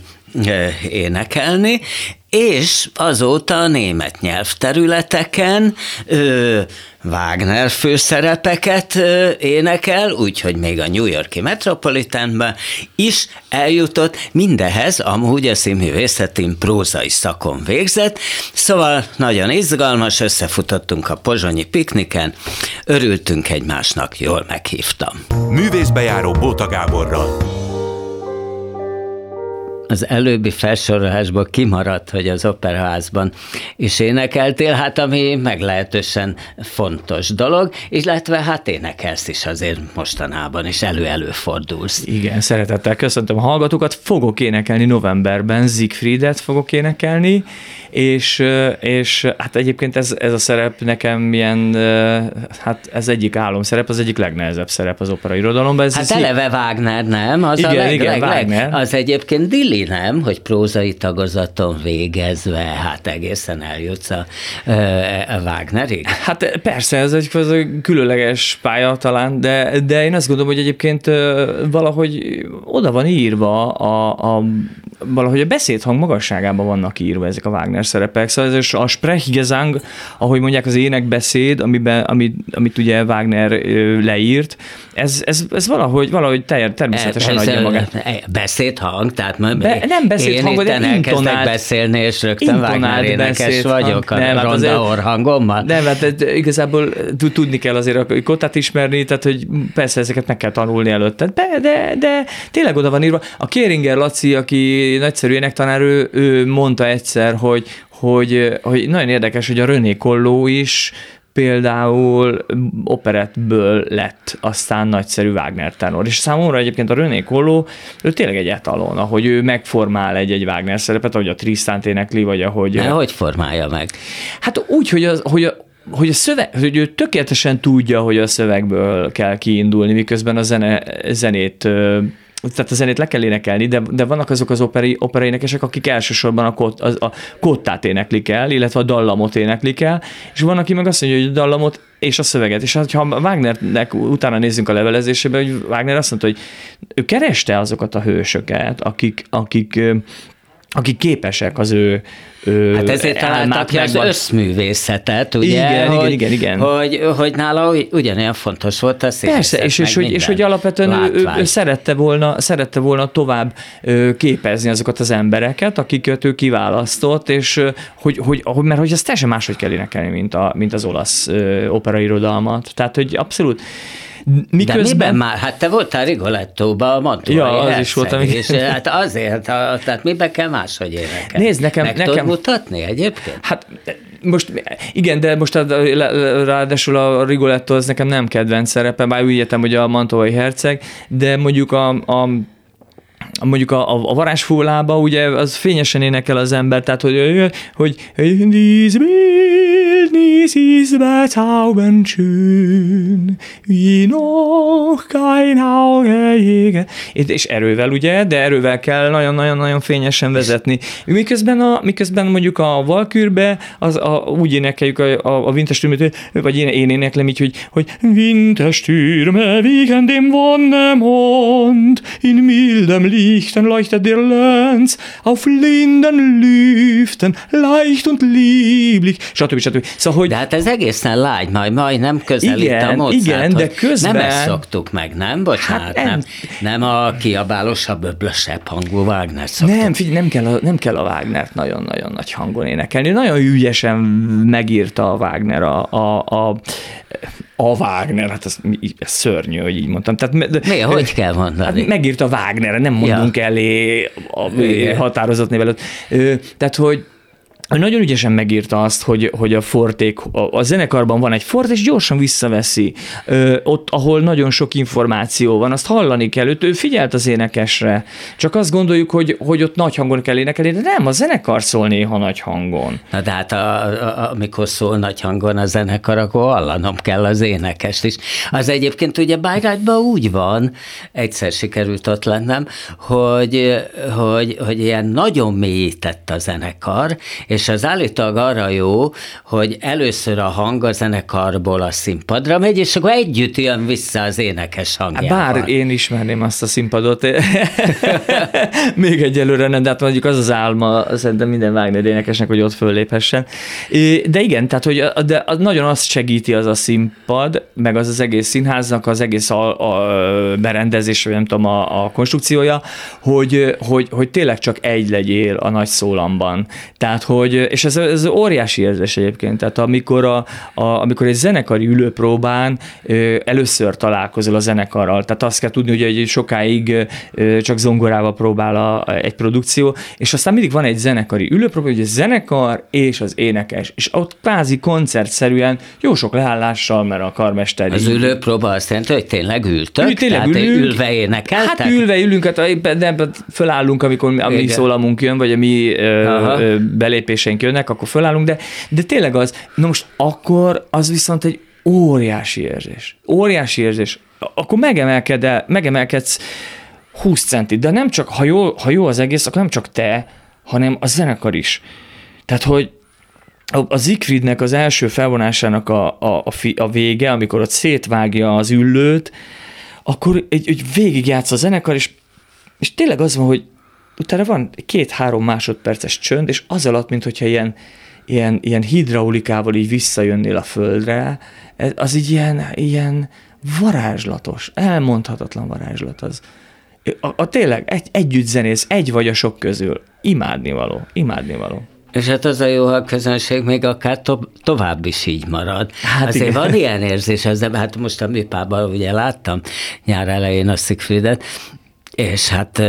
énekelni, és azóta a német nyelvterületeken ö, Wagner főszerepeket ö, énekel, úgyhogy még a New Yorki Metropolitanben is eljutott, mindehez amúgy a színművészetén prózai szakon végzett, szóval nagyon izgalmas, összefutottunk a pozsonyi pikniken, örültünk egymásnak, jól meghívtam.
Művészbejáró Bóta Gáborral
az előbbi felsorolásból kimaradt, hogy az operaházban is énekeltél, hát ami meglehetősen fontos dolog, illetve hát énekelsz is azért mostanában is elő-előfordulsz.
Igen, szeretettel köszöntöm a hallgatókat, fogok énekelni novemberben, Siegfriedet fogok énekelni, és, és hát egyébként ez, ez a szerep nekem milyen, hát ez egyik álomszerep, az egyik legnehezebb szerep az irodalomban. Ez
hát eleve Wagner, nem? Az
igen,
a leg,
igen,
leg,
Wagner.
Az egyébként Dilli, nem? Hogy prózai tagozaton végezve, hát egészen eljutsz a, a Wagnerig?
Hát persze, ez egy, ez különleges pálya talán, de, de én azt gondolom, hogy egyébként valahogy oda van írva a, a valahogy a beszédhang magasságában vannak írva ezek a Wagner szerepek. Szóval ez a Sprechgesang, ahogy mondják az énekbeszéd, amiben, amit, amit ugye Wagner leírt, ez, ez, ez valahogy, valahogy természetesen ez, adja magát.
Beszédhang, tehát Be,
nem beszédhang, de
intonált, beszélni, és rögtön Wagner énekes vagyok a nem, hát ronda azért, orhangommal.
Nem, hát igazából tudni kell azért a kotát ismerni, tehát hogy persze ezeket meg kell tanulni előtte, de, de, de tényleg oda van írva. A Kéringer Laci, aki nagyszerű énektanár, ő, ő mondta egyszer, hogy, hogy, hogy nagyon érdekes, hogy a René Kolló is például operettből lett aztán nagyszerű Wagner tenor. És számomra egyébként a René Kolló, ő tényleg egy etalon, ahogy ő megformál egy-egy Wagner szerepet, ahogy a Tristan énekli, vagy ahogy...
De hogy formálja meg?
Hát úgy, hogy, az, hogy a, hogy a szöveg, hogy ő tökéletesen tudja, hogy a szövegből kell kiindulni, miközben a zene, zenét tehát a zenét le kell énekelni, de, de vannak azok az operi, operaénekesek, akik elsősorban a, kot, a, a kottát éneklik el, illetve a dallamot éneklik el, és van, aki meg azt mondja, hogy a dallamot és a szöveget. És hát, ha Wagnernek utána nézzünk a levelezésébe, hogy Wagner azt mondta, hogy ő kereste azokat a hősöket, akik, akik akik képesek az ő
ő hát ezért találtak az összművészetet, ugye?
Igen, hogy, igen, igen, igen.
Hogy, hogy nála ugyanilyen fontos volt a színészet.
Persze, és, és, hogy, és hogy alapvetően ő, ő, szerette, volna, szerette volna tovább képezni azokat az embereket, akiket ő kiválasztott, és hogy, hogy, hogy mert hogy ezt teljesen máshogy kell énekelni, mint, a, mint az olasz operairodalmat. Tehát, hogy abszolút
Miközben... De miben már? Hát te voltál Rigolettóban, a Mantuai
Ja, az herceg, is voltam.
És hát azért, tehát miben kell máshogy énekelni?
Nézd, nekem...
Meg
nekem...
mutatni egyébként?
Hát most igen, de most ráadásul a Rigoletto az nekem nem kedvenc szerepe, bár úgy értem, hogy a Mantovai herceg, de mondjuk a, a mondjuk a, a, a varázsfólába, ugye az fényesen énekel az ember, tehát hogy, hogy in dies Wildnis ist bezaubernd schön, wie noch kein Auge jége. És erővel, ugye, de erővel kell nagyon-nagyon-nagyon fényesen vezetni. Miközben, a, miközben mondjuk a Valkürbe az a, úgy énekeljük a, a, a Winterstürmet, vagy én, én éneklem így, hogy, hogy Winterstürme wiegen dem Wonnemond, in mildem Lichten leuchtet der Lenz, auf linden Lüften, leicht und lieblich, stb. stb.
Szóval, hogy... De hát ez egészen lágy, majd majdnem közelít igen, a Mozart, Igen, de közben... Nem ezt szoktuk meg, nem? Bocsánat, hát nem, nem, nem a kiabálósabb, öblösebb hangú Wagner szoktuk.
Nem, figyelj, nem kell a, nem kell a Wagnert nagyon-nagyon nagy hangon énekelni. Nagyon ügyesen megírta a Wagner a, a, a a Wagner, hát ez, ez szörnyű, hogy így mondtam. Tehát,
de, Mi, hogy kell mondani? Hát
megírta Wagner, nem mondunk ja. elé a határozott névelőt. Tehát, hogy nagyon ügyesen megírta azt, hogy, hogy a forték, a, a zenekarban van egy fort, és gyorsan visszaveszi. Ö, ott, ahol nagyon sok információ van, azt hallani kell. Ő, ő figyelt az énekesre. Csak azt gondoljuk, hogy, hogy ott nagy hangon kell énekelni, de nem, a zenekar szól néha nagy hangon.
Na de hát a, a, amikor szól nagy hangon a zenekar, akkor hallanom kell az énekest is. Az egyébként ugye Bájrátban úgy van, egyszer sikerült ott lennem, hogy, hogy, hogy ilyen nagyon mélyített a zenekar, és és az állítólag arra jó, hogy először a hang a zenekarból a színpadra megy, és akkor együtt jön vissza az énekes hangjával.
Bár én ismerném azt a színpadot, még egyelőre nem, de hát mondjuk az az álma szerintem minden Wagner énekesnek, hogy ott fölléphessen. De igen, tehát hogy de nagyon azt segíti az a színpad, meg az az egész színháznak az egész a, a berendezés, vagy nem tudom, a, a konstrukciója, hogy, hogy, hogy tényleg csak egy legyél a nagy szólamban. Tehát, hogy hogy, és ez, ez óriási érzés egyébként, tehát amikor, a, a, amikor egy zenekari ülőpróbán először találkozol a zenekarral, tehát azt kell tudni, hogy egy sokáig csak zongorával próbál a, egy produkció, és aztán mindig van egy zenekari ülőpróba, hogy a zenekar és az énekes, és ott kvázi koncertszerűen jó sok leállással, mert a karmester...
Az ülőpróba azt jelenti, hogy tényleg ültök? Ül, tényleg tehát ülünk, ülve énekeltek?
Hát ülve ülünk, hát de fölállunk, amikor a mi szólamunk jön, vagy a mi belépés kérdéseink jönnek, akkor fölállunk, de, de tényleg az, na most akkor az viszont egy óriási érzés. Óriási érzés. Akkor megemelked megemelkedsz 20 centit, de nem csak, ha jó, ha jó az egész, akkor nem csak te, hanem a zenekar is. Tehát, hogy a Zikridnek az első felvonásának a, a, a, fi, a vége, amikor ott szétvágja az üllőt, akkor egy, egy végig játsz a zenekar, és, és tényleg az van, hogy utána van két-három másodperces csönd, és az alatt, mint hogyha ilyen, ilyen, ilyen hidraulikával így visszajönnél a földre, az így ilyen, ilyen varázslatos, elmondhatatlan varázslat az. A, a tényleg egy, együtt zenész, egy vagy a sok közül. Imádnivaló, imádnivaló.
És hát az a jó, ha a közönség még akár to- tovább is így marad. Hát Azért igen. van ilyen érzés, az, de hát most a műpában ugye láttam nyár elején a Szigfriedet, és hát,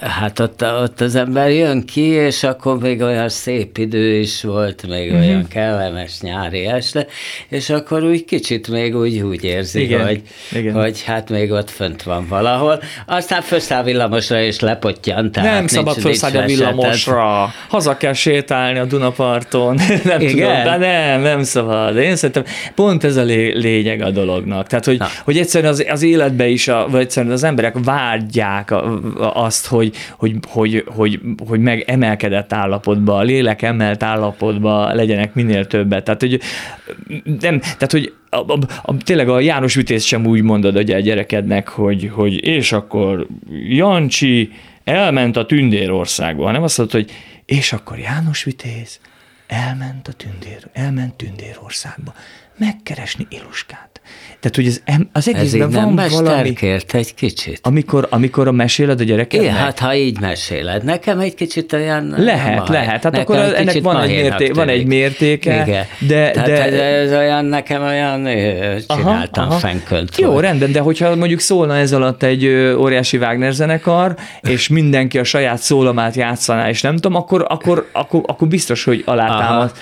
hát ott, ott az ember jön ki, és akkor még olyan szép idő is volt, még mm-hmm. olyan kellemes nyári este, és akkor úgy kicsit még úgy, úgy érzi, igen, hogy, igen. hogy hát még ott fönt van valahol. Aztán főszáll villamosra és lepottyant.
Nem szabad főszállni a villamosra. Haza kell sétálni a Dunaparton. nem igen? tudom, de nem, nem szabad. Én szerintem pont ez a lényeg a dolognak. Tehát, hogy, hogy egyszerűen az, az életbe is, a, vagy egyszerűen az emberek vágyják tudják azt, hogy, hogy, hogy, hogy, hogy megemelkedett állapotba, a lélek emelt állapotba legyenek minél többet. Tehát, hogy nem, tehát, hogy a, a, a, tényleg a János Vitéz sem úgy mondod a gyerekednek, hogy, hogy és akkor Jancsi elment a Tündérországba, hanem azt mondod, hogy és akkor János Vitéz elment a Tündér, elment Tündérországba megkeresni Iluskát. Tehát, hogy ez, az egészben
Ez
van valami...
kért egy kicsit.
Amikor, amikor a meséled a gyerekednek?
Igen, hát ha így meséled. Nekem egy kicsit olyan...
Lehet, lehet. Hát nekem akkor ennek van egy, mérté- van egy mértéke. Igen. De,
Tehát de... ez olyan, nekem olyan csináltam aha, aha. fenkölt.
Jó, rendben, de hogyha mondjuk szólna ez alatt egy óriási Wagner zenekar, és mindenki a saját szólamát játszaná, és nem tudom, akkor, akkor, akkor, akkor biztos, hogy alátámaszt,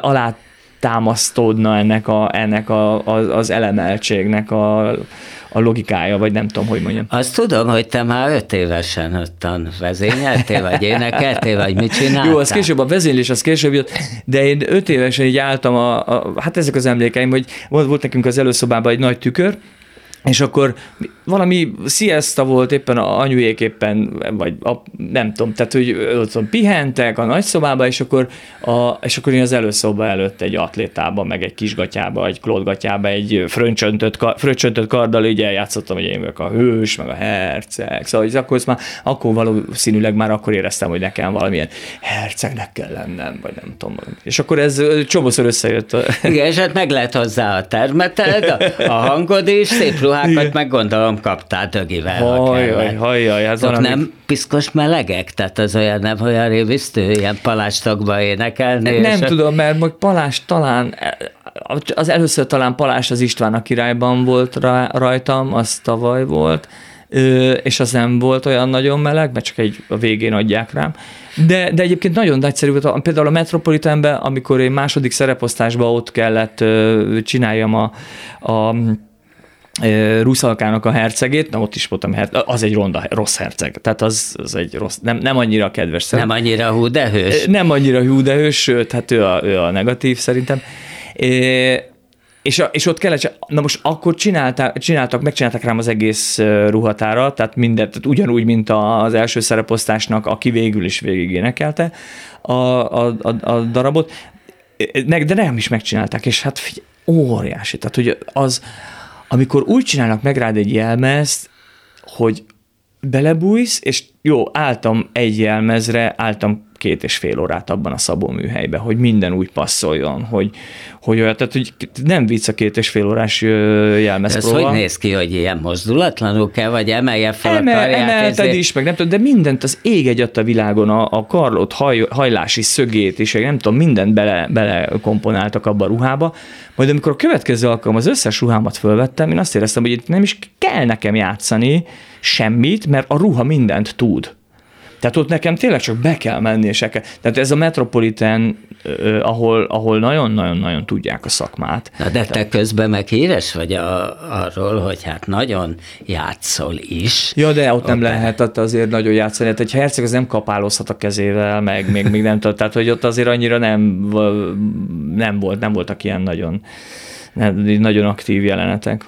alá támasztódna ennek, a, ennek a, a, az elemeltségnek a, a logikája, vagy nem tudom, hogy mondjam.
Azt tudom, hogy te már öt évesen ottan vezényeltél, vagy énekeltél, vagy mit csináltál?
Jó, az később a vezénylés, az később jött, de én öt évesen így álltam, a, a, hát ezek az emlékeim, hogy volt, volt nekünk az előszobában egy nagy tükör, és akkor valami siesta volt éppen a anyujék éppen, vagy a, nem tudom, tehát hogy ott pihentek a nagyszobába, és akkor, a, és akkor én az előszoba előtt egy atlétában, meg egy kisgatyába, egy klódgatyába, egy fröncsöntött, fröncsöntött karddal így eljátszottam, hogy én vagyok a hős, meg a herceg. Szóval hogy akkor, már, akkor valószínűleg már akkor éreztem, hogy nekem valamilyen hercegnek kell lennem, vagy nem tudom. És akkor ez csomószor összejött.
Igen, és hát meg lehet hozzá a termeted, a, hangod is, szép ruhákat meg gondolom kaptál dögivel,
hajjaj, hajjaj, ez
Azok nem piszkos melegek? Tehát az olyan nem olyan révisztő, ilyen palástokba énekelni?
Nem tudom, mert majd Palás talán, az először talán Palás az István a királyban volt rajtam, az tavaly volt, és az nem volt olyan nagyon meleg, mert csak egy a végén adják rám. De, de egyébként nagyon nagyszerű volt. Például a Metropolitanben, amikor én második szereposztásban ott kellett csináljam a, a Ruszalkának a hercegét, na ott is voltam, az egy ronda, rossz herceg, tehát az, az egy rossz, nem, nem annyira kedves.
Szerint. Nem annyira hú, de hős.
Nem annyira hú, de hős, sőt, hát ő a, ő a negatív szerintem. É, és, és ott kellett, na most akkor csinálták, csináltak, megcsináltak rám az egész ruhatára, tehát mindent, tehát ugyanúgy, mint az első szereposztásnak, aki végül is végig énekelte a, a, a, a darabot, de nem is megcsinálták, és hát figyelj, óriási, tehát hogy az, amikor úgy csinálnak meg rád egy jelmezt, hogy belebújsz, és jó, álltam egy jelmezre, álltam két és fél órát abban a szabó műhelyben, hogy minden úgy passzoljon, hogy, hogy olyan, tehát hogy nem vicc a két és fél órás jelmez
Ez hogy néz ki, hogy ilyen mozdulatlanul kell, vagy emelje fel
Emel,
a karját?
Emelted ezért... is, meg nem tudom, de mindent az ég egy a világon, a, a karlót, haj, hajlási szögét és nem tudom, mindent bele, bele komponáltak abba a ruhába. Majd amikor a következő alkalom az összes ruhámat fölvettem, én azt éreztem, hogy itt nem is kell nekem játszani semmit, mert a ruha mindent tud. Tehát ott nekem tényleg csak be kell menni, és kell. Tehát ez a Metropolitan, ahol, ahol nagyon-nagyon-nagyon tudják a szakmát.
Na de te közben meg híres vagy a, arról, hogy hát nagyon játszol is.
Ja, de ott nem lehet ott azért nagyon játszani. Hát egy herceg az nem kapálozhat a kezével, meg még, még nem tudott. Tehát, hogy ott azért annyira nem, nem volt, nem voltak ilyen nagyon, nagyon aktív jelenetek.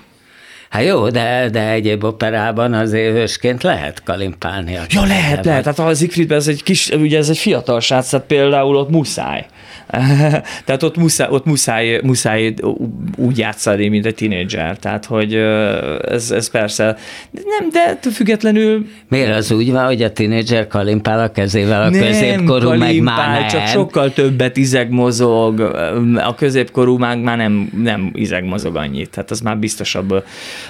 Hát jó, de, de egyéb operában azért hősként lehet kalimpálni. A
ja, lehet, lehet. Hát az Siegfriedben ez egy kis, ugye ez egy fiatal srác, tehát például ott muszáj. tehát ott muszáj, ott muszáj, muszáj úgy játszani, mint egy tinédzser. Tehát, hogy ez, ez persze, nem, de függetlenül...
Miért az úgy van, hogy a tinédzser kalimpál a kezével, a nem középkorú meg már nem.
csak sokkal többet izegmozog, a középkorú meg már nem, nem izegmozog annyit. Tehát az már biztosabb,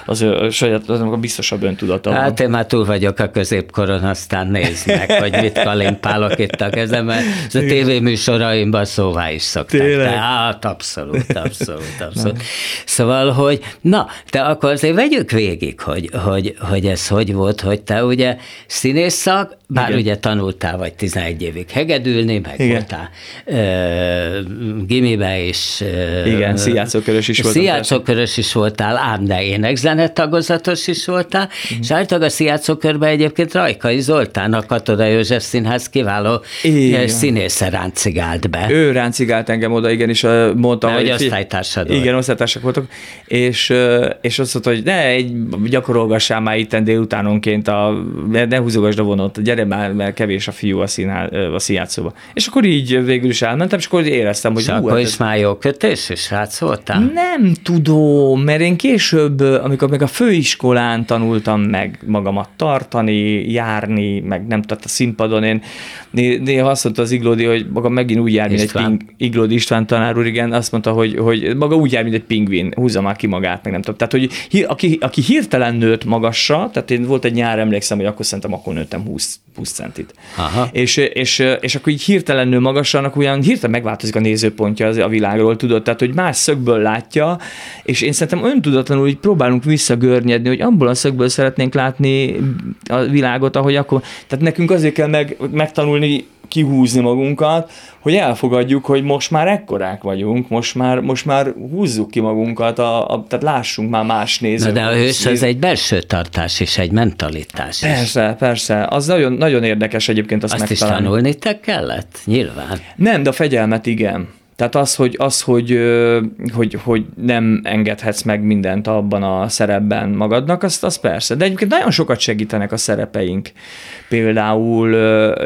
az, saját, az a biztosabb öntudata.
Hát én már túl vagyok a középkoron, aztán nézd meg, hogy mit kalimpálok itt a kezemben. Ez a tévéműsoraimban szóvá is szokták. Tényleg? Hát abszolút, abszolút, abszolút. szóval, hogy na, te akkor azért vegyük végig, hogy, hogy, hogy ez hogy volt, hogy te ugye színész szak, bár Igen. ugye tanultál vagy 11 évig hegedülni, meg Igen. voltál ö, gimibe is.
Ö, Igen, szíjátszókörös is voltál.
Szíjátszókörös is voltál, ám de énekzene tagozatos is voltál, mm. és általában a szíjátszókörben egyébként Rajkai Zoltán, a Katoda József Színház kiváló Igen. színésze ráncigált be.
Ő ráncigált engem oda, igen, és mondta,
hogy... hogy osztálytársad
Igen, osztálytársak voltak, és, és azt mondta, hogy ne, egy, gyakorolgassál már itten délutánonként, a, ne, húzogasd a vonót, gyere már, mert kevés a fiú a, színhá, a színjátszóba. És akkor így végül is elmentem, és akkor éreztem, hogy... És
akkor hát is már jó kötés, és szóltál?
Nem tudom, mert én később, amikor meg a főiskolán tanultam meg magamat tartani, járni, meg nem tudott a színpadon, én néha azt mondta az Iglódi, hogy maga megint úgy jár, mint egy ping, Iglódi István tanár úr, igen, azt mondta, hogy, hogy maga úgy jár, mint egy pingvin, húzza már ki magát, meg nem tudom. Tehát, hogy aki, aki hirtelen nőtt magasra, tehát én volt egy nyár, emlékszem, hogy akkor szerintem akkor nőttem 20, 20 centit. Aha. És, és, és, akkor így hirtelen nő magasra, annak olyan hirtelen megváltozik a nézőpontja az, a világról, tudod, tehát hogy más szögből látja, és én szerintem öntudatlanul így próbálunk visszagörnyedni, hogy abból a szögből szeretnénk látni a világot, ahogy akkor, tehát nekünk azért kell meg, megtanulni kihúzni magunkat, hogy elfogadjuk, hogy most már ekkorák vagyunk, most már, most már húzzuk ki magunkat, a, a, tehát lássunk már más nézőt.
de a hős az egy belső tartás és egy mentalitás.
Persze,
is.
persze. Az nagyon, nagyon érdekes egyébként azt,
azt
megtalálni.
is tanulni te kellett? Nyilván.
Nem, de a fegyelmet igen. Tehát az, hogy, az hogy, hogy, hogy nem engedhetsz meg mindent abban a szerepben magadnak, azt, az persze. De egyébként nagyon sokat segítenek a szerepeink. Például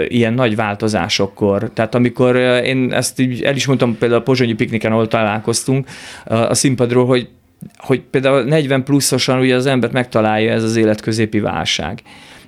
ilyen nagy változásokkor. Tehát amikor én ezt így el is mondtam például a Pozsonyi pikniken, ahol találkoztunk a színpadról, hogy hogy például 40 pluszosan ugye az embert megtalálja ez az életközépi válság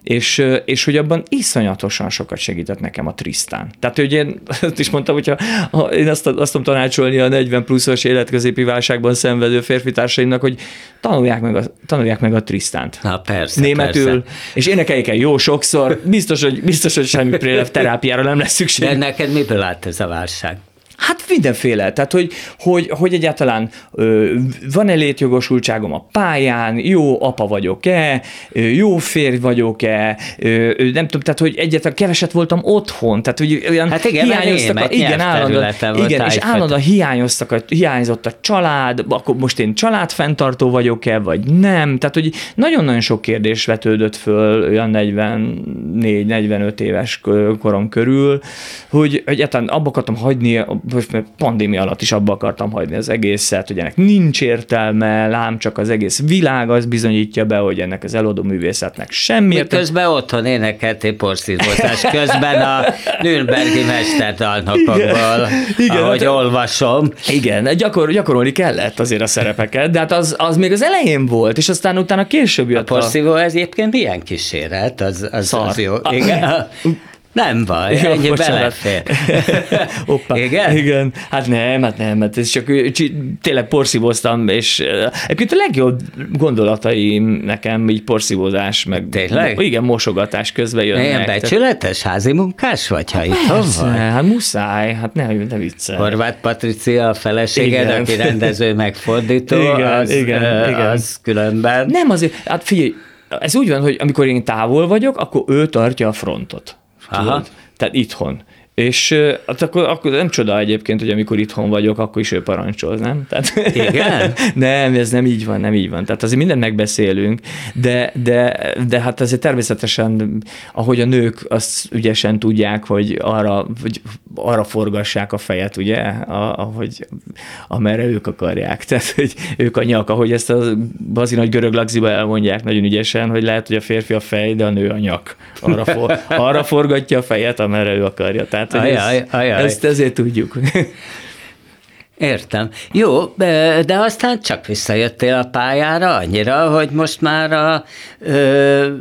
és, és hogy abban iszonyatosan sokat segített nekem a Trisztán. Tehát, hogy én azt is mondtam, hogyha ha én azt, azt tudom tanácsolni a 40 pluszos életközépi válságban szenvedő férfitársaimnak, hogy tanulják meg a, tanulják meg a Trisztánt.
Na persze,
Németül,
persze.
és énekeljék el jó sokszor, biztos, hogy, biztos, hogy semmi terápiára nem lesz szükség.
De neked miből állt ez a válság?
Hát mindenféle, tehát hogy, hogy, hogy egyáltalán van-e létjogosultságom a pályán, jó apa vagyok-e, jó férj vagyok-e, nem tudom, tehát hogy egyáltalán keveset voltam otthon, tehát hogy olyan
hát igen,
hiányoztak, a, igen, állandóan, igen, és állandóan hiányoztak, a, hiányzott a család, akkor most én családfenntartó vagyok-e, vagy nem, tehát hogy nagyon-nagyon sok kérdés vetődött föl olyan 44-45 éves korom körül, hogy egyáltalán abba akartam hagyni most pandémia alatt is abba akartam hagyni az egészet, hogy ennek nincs értelme, lám csak az egész világ az bizonyítja be, hogy ennek az eladó művészetnek semmi
értelme. Közben otthon énekeltél porszívózás közben a Nürnbergi mesterdalnokokból, igen, ahogy hát, olvasom.
Igen, gyakor, gyakorolni kellett azért a szerepeket, de hát az, az még az elején volt, és aztán utána később jött
a... porszívó a... ez egyébként milyen kíséret? Az, az, az jó. Igen. A, nem baj, Jó, ennyi belefér.
Igen? Igen. Hát nem, hát nem, hát ez csak tényleg porszívóztam, és egyébként a legjobb gondolataim nekem így porszívózás, meg
tényleg?
igen, mosogatás közben jönnek.
Ilyen becsületes házi munkás vagy, ha itt
vagy? hát muszáj, hát ne, ne viccelj.
Horváth Patricia a feleséged, igen. aki rendező, megfordító, igen, az, igen, igen. az különben.
Nem azért, hát figyelj, ez úgy van, hogy amikor én távol vagyok, akkor ő tartja a frontot. Aha. Tehát itthon. És hát akkor, akkor nem csoda egyébként, hogy amikor itthon vagyok, akkor is ő parancsol, nem? Tehát,
Igen?
nem, ez nem így van, nem így van. Tehát azért mindent megbeszélünk, de, de, de hát azért természetesen, ahogy a nők azt ügyesen tudják, hogy arra, hogy arra forgassák a fejet, ugye, ahogy, amerre ők akarják. Tehát, hogy ők a nyak, ahogy ezt a bazi nagy görög lagziba elmondják nagyon ügyesen, hogy lehet, hogy a férfi a fej, de a nő a nyak. Arra, for, arra forgatja a fejet, amerre ő akarja. Tehát tehát ajaj, ez, ajaj. ezt ezért tudjuk.
Értem. Jó, de aztán csak visszajöttél a pályára annyira, hogy most már a ö,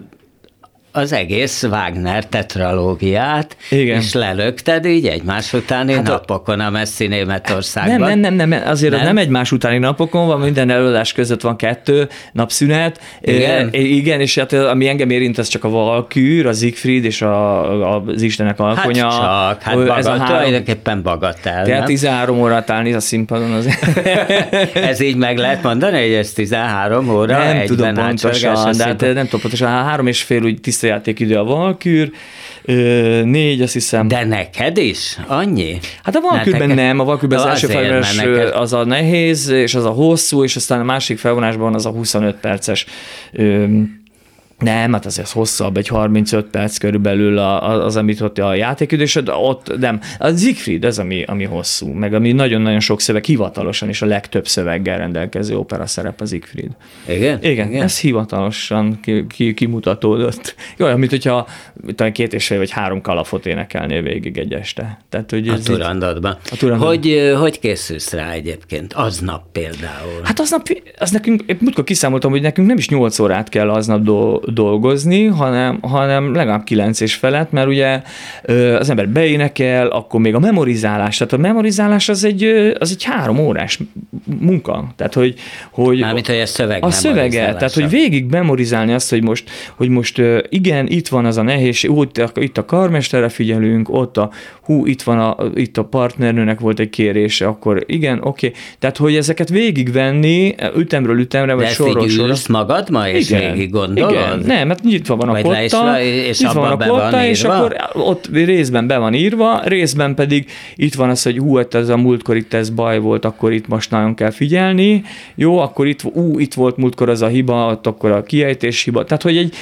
az egész Wagner tetralógiát, Igen. és lelökted így egymás utáni hát napokon a messzi Németországban.
Nem, nem, nem, nem azért nem? nem egymás utáni napokon van, minden előadás között van kettő napszünet. Igen, e, igen és hát ami engem érint, az csak a Valkűr, a Siegfried és a, a, az Istenek alkonya.
Hát csak, hát bagat, ez a három, tulajdonképpen bagatel.
Tehát 13 órát állni a színpadon az.
ez így meg lehet mondani, hogy ez 13 óra
nem tudom pontosan, de hát nem tudom pontosan, három és fél úgy tiszta játékidő a Valkür, négy, azt hiszem.
De neked is? Annyi?
Hát a Valkürben nem, a Valkürben az első felvonás neked... az a nehéz, és az a hosszú, és aztán a másik felvonásban az a 25 perces nem, hát az, ez hosszabb, egy 35 perc körülbelül az, amit ott a játékidő, és ott nem. A Siegfried az, ami, ami hosszú, meg ami nagyon-nagyon sok szöveg, hivatalosan is a legtöbb szöveggel rendelkező opera szerep a Siegfried.
Igen?
Igen, Igen? ez hivatalosan ki, ki, kimutatódott. Olyan, mint hogyha talán két és fél vagy három kalafot énekelnél végig egy este. Tehát, hogy
a turandotban. A turandotban. Hogy, hogy készülsz rá egyébként? Aznap például.
Hát aznap, az nekünk, múltkor kiszámoltam, hogy nekünk nem is 8 órát kell aznap do, dolgozni, hanem, hanem legalább kilenc és felett, mert ugye az ember beénekel, akkor még a memorizálás, tehát a memorizálás az egy, az egy három órás munka. Tehát, hogy, hogy
Mármint, hogy a szöveg
A szövege, tehát, hogy végig memorizálni azt, hogy most, hogy most igen, itt van az a nehézség, ó, itt a karmesterre figyelünk, ott a, hú, itt van a, itt a partnernőnek volt egy kérése, akkor igen, oké. Okay. Tehát, hogy ezeket végigvenni ütemről ütemre, vagy sorról sorra.
magad ma, és igen, végig gondolod?
Igen, Nem, nem, mert nyitva van a
Vagy
kotta,
és
nyitva van a
be van
kotta, és
írva?
akkor ott részben be van írva, részben pedig itt van az, hogy hú, hát ez a múltkor itt ez baj volt, akkor itt most nagyon kell figyelni, jó, akkor itt, ú, itt volt múltkor az a hiba, ott akkor a kiejtés hiba, tehát hogy egy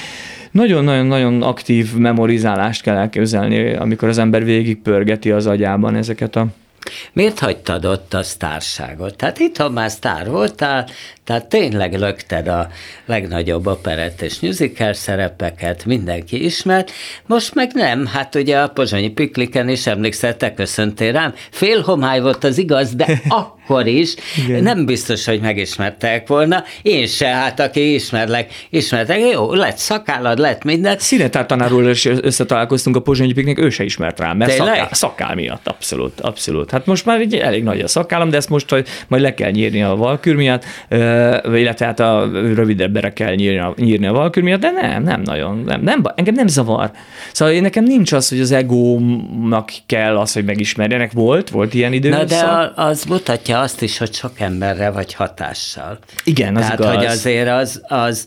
nagyon-nagyon-nagyon aktív memorizálást kell elképzelni, amikor az ember végig pörgeti az agyában ezeket a
Miért hagytad ott a sztárságot? Tehát itthon már sztár voltál, tehát tényleg lökted a legnagyobb operett és musical szerepeket, mindenki ismert, most meg nem, hát ugye a pozsonyi pikliken is emlékszel, te köszöntél rám, fél homály volt az igaz, de akkor is
Igen.
nem biztos, hogy megismertek volna, én se, hát aki ismerlek, ismertek, jó, lett szakállad, lett minden,
Színetár tanárról is összetalálkoztunk a Pozsonyi Piknik, ő se ismert rám, mert
Tényleg?
szakál, szakál miatt, abszolút, abszolút. Hát most már így elég nagy a szakállam, de ezt most hogy majd le kell nyírni a valkür miatt, illetve hát a rövidebbre kell nyírni a, nyírni a valkür miatt, de nem, nem nagyon, nem, nem, engem nem zavar. Szóval én nekem nincs az, hogy az egómnak kell az, hogy megismerjenek. Volt, volt ilyen időszak.
Na de az mutatja azt is, hogy sok emberre vagy hatással.
Igen, az
Tehát,
igaz.
hogy azért az, az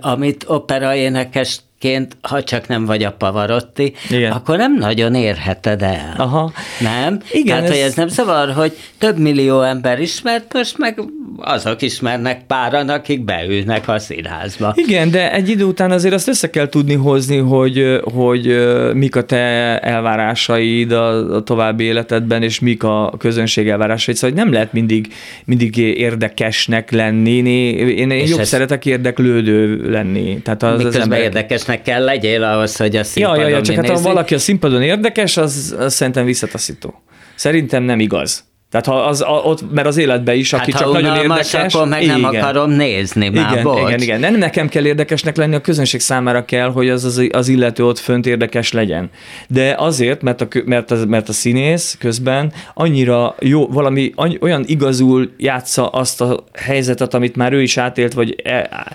amit opera énekesként, ha csak nem vagy a Pavarotti,
Igen.
akkor nem nagyon érheted el.
Aha.
Nem?
Igen,
Tehát,
ez-
hogy ez nem zavar, hogy több millió ember ismert, most meg azok ismernek páran, akik beülnek a színházba.
Igen, de egy idő után azért azt össze kell tudni hozni, hogy, hogy mik a te elvárásaid a, a további életedben, és mik a közönség elvárásaid. Szóval hogy nem lehet mindig, mindig érdekesnek lenni. Én, én, jobb
ez-
szeretek érdeklődő lenni. Tehát az, az
Miközben
ember...
érdekesnek kell legyél ahhoz, hogy a
Ja,
színpadon
ja, ja, csak
mi
hát ha valaki a színpadon érdekes, az, az szerintem visszataszító. Szerintem nem igaz. Tehát ha az, a, ott, mert az életben is, aki
hát,
csak
ha
nagyon érdekes.
akkor meg nem
igen.
akarom nézni, már
Igen,
bocs.
igen, igen. Nem nekem kell érdekesnek lenni, a közönség számára kell, hogy az, az, az illető ott fönt érdekes legyen. De azért, mert a, mert a, mert a színész közben annyira jó, valami annyi, olyan igazul játsza azt a helyzetet, amit már ő is átélt, vagy, e-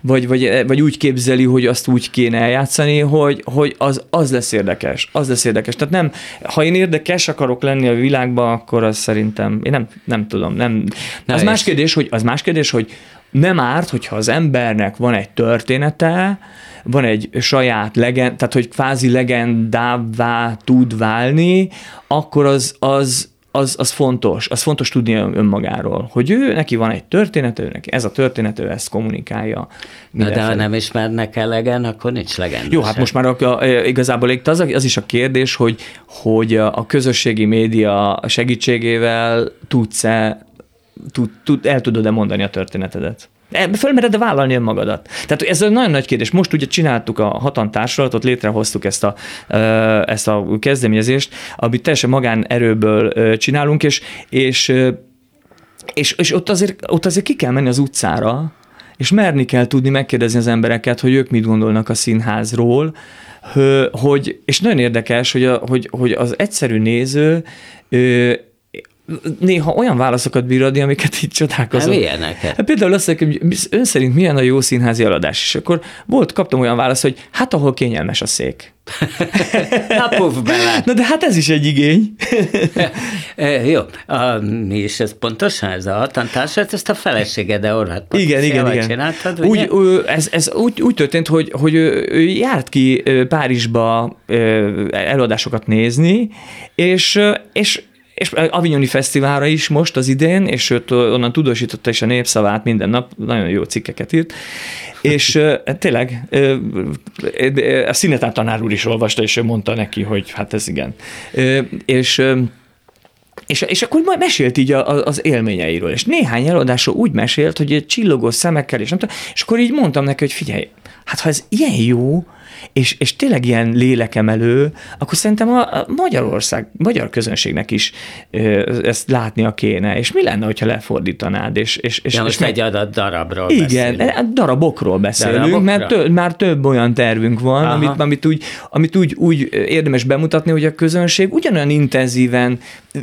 vagy, vagy, vagy úgy képzeli, hogy azt úgy kéne eljátszani, hogy, hogy az, az lesz érdekes. Az lesz érdekes. Tehát nem, ha én érdekes akarok lenni a világban, akkor az szerintem, én nem, nem tudom, nem.
Na
az más kérdés, hogy, az más kérdés, hogy nem árt, hogyha az embernek van egy története, van egy saját legend, tehát hogy kvázi legendává tud válni, akkor az, az, az, az fontos, az fontos tudni önmagáról, hogy ő, neki van egy története, ő neki ez a történet, ő ezt kommunikálja.
Na de ha nem ismernek elegen, akkor nincs legenda.
Jó, hát most már a, a, igazából itt az, az is a kérdés, hogy, hogy a közösségi média segítségével tudsz-e, tud, tud, el tudod-e mondani a történetedet? E, Fölmered-e vállalni önmagadat? Tehát ez egy nagyon nagy kérdés. Most ugye csináltuk a hatan társulatot, létrehoztuk ezt a, ezt a kezdeményezést, amit teljesen magánerőből csinálunk, és, és, és, és ott, azért, ott azért ki kell menni az utcára, és merni kell tudni megkérdezni az embereket, hogy ők mit gondolnak a színházról, hogy, és nagyon érdekes, hogy, a, hogy, hogy az egyszerű néző néha olyan válaszokat bír adni, amiket így csodálkozom.
Hát milyeneket?
Hát például azt hogy ön szerint milyen a jó színházi eladás, és akkor volt, kaptam olyan választ, hogy hát ahol kényelmes a szék.
Na puff bele.
Na de hát ez is egy igény.
E, jó, a, mi is ez pontosan, ez a hatantársat, ezt a feleséged, de Orhat
Igen, igen, igen.
csináltad,
úgy, ő, ez, ez úgy, úgy történt, hogy, hogy ő, ő járt ki ö, Párizsba ö, előadásokat nézni, és, ö, és és Avignoni Fesztiválra is most az idén, és őt onnan tudósította is a népszavát minden nap, nagyon jó cikkeket írt, és ö, tényleg a színetár tanár úr is olvasta, és ő mondta neki, hogy hát ez igen. És és, és akkor majd mesélt így a, a, az élményeiről, és néhány előadásról úgy mesélt, hogy csillogó szemekkel, és nem tudom, és akkor így mondtam neki, hogy figyelj, hát ha ez ilyen jó, és, és tényleg ilyen lélekemelő, akkor szerintem a, a Magyarország, magyar közönségnek is ö, ezt látnia kéne, és mi lenne, hogyha lefordítanád, és, és, és,
Ja,
és
most egy adat darabról
igen,
beszélünk.
e- darabokról beszélünk,
Darabokra?
mert tö, már több olyan tervünk van,
Aha.
amit, amit, úgy, amit úgy, úgy érdemes bemutatni, hogy a közönség ugyanolyan intenzíven,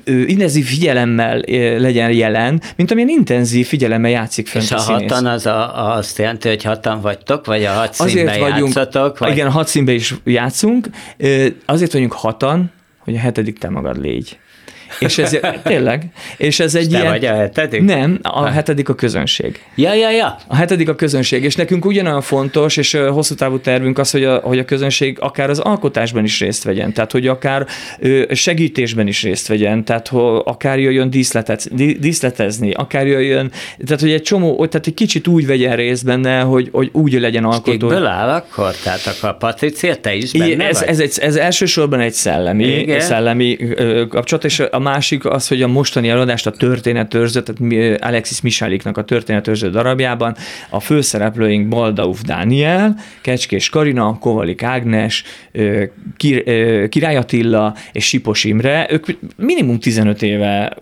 intenzív figyelemmel legyen jelen, mint amilyen intenzív figyelemmel játszik fönt
És
a
a hatan az a, azt jelenti, hogy hatan vagytok, vagy a hat
Azért vagyunk,
játszatok? Vagy...
igen, hat színbe is játszunk, azért vagyunk hatan, hogy a hetedik te magad légy. És ez tényleg, és ez egy
Te
ilyen...
vagy a hetedik?
Nem, a hetedik a közönség.
Ja, ja, ja.
A hetedik a közönség, és nekünk ugyanolyan fontos, és hosszú távú tervünk az, hogy a, hogy a közönség akár az alkotásban is részt vegyen, tehát hogy akár segítésben is részt vegyen, tehát hogy akár jöjjön díszletet, dí- díszletezni, akár jöjjön, tehát hogy egy csomó, tehát egy kicsit úgy vegyen részt benne, hogy, hogy úgy legyen alkotó.
Kikből áll akkor? Tehát akkor Patricia, te is benne
Igen, ez, ez, egy, ez elsősorban egy szellemi,
Igen.
szellemi kapcsolat, és a másik az, hogy a mostani előadást a történetőrző, tehát Alexis Michaliknak a történetőrző darabjában a főszereplőink Baldauf Dániel, Kecskés Karina, Kovalik Ágnes, Kir, Király Attila és Sipos Imre, ők minimum 15 éve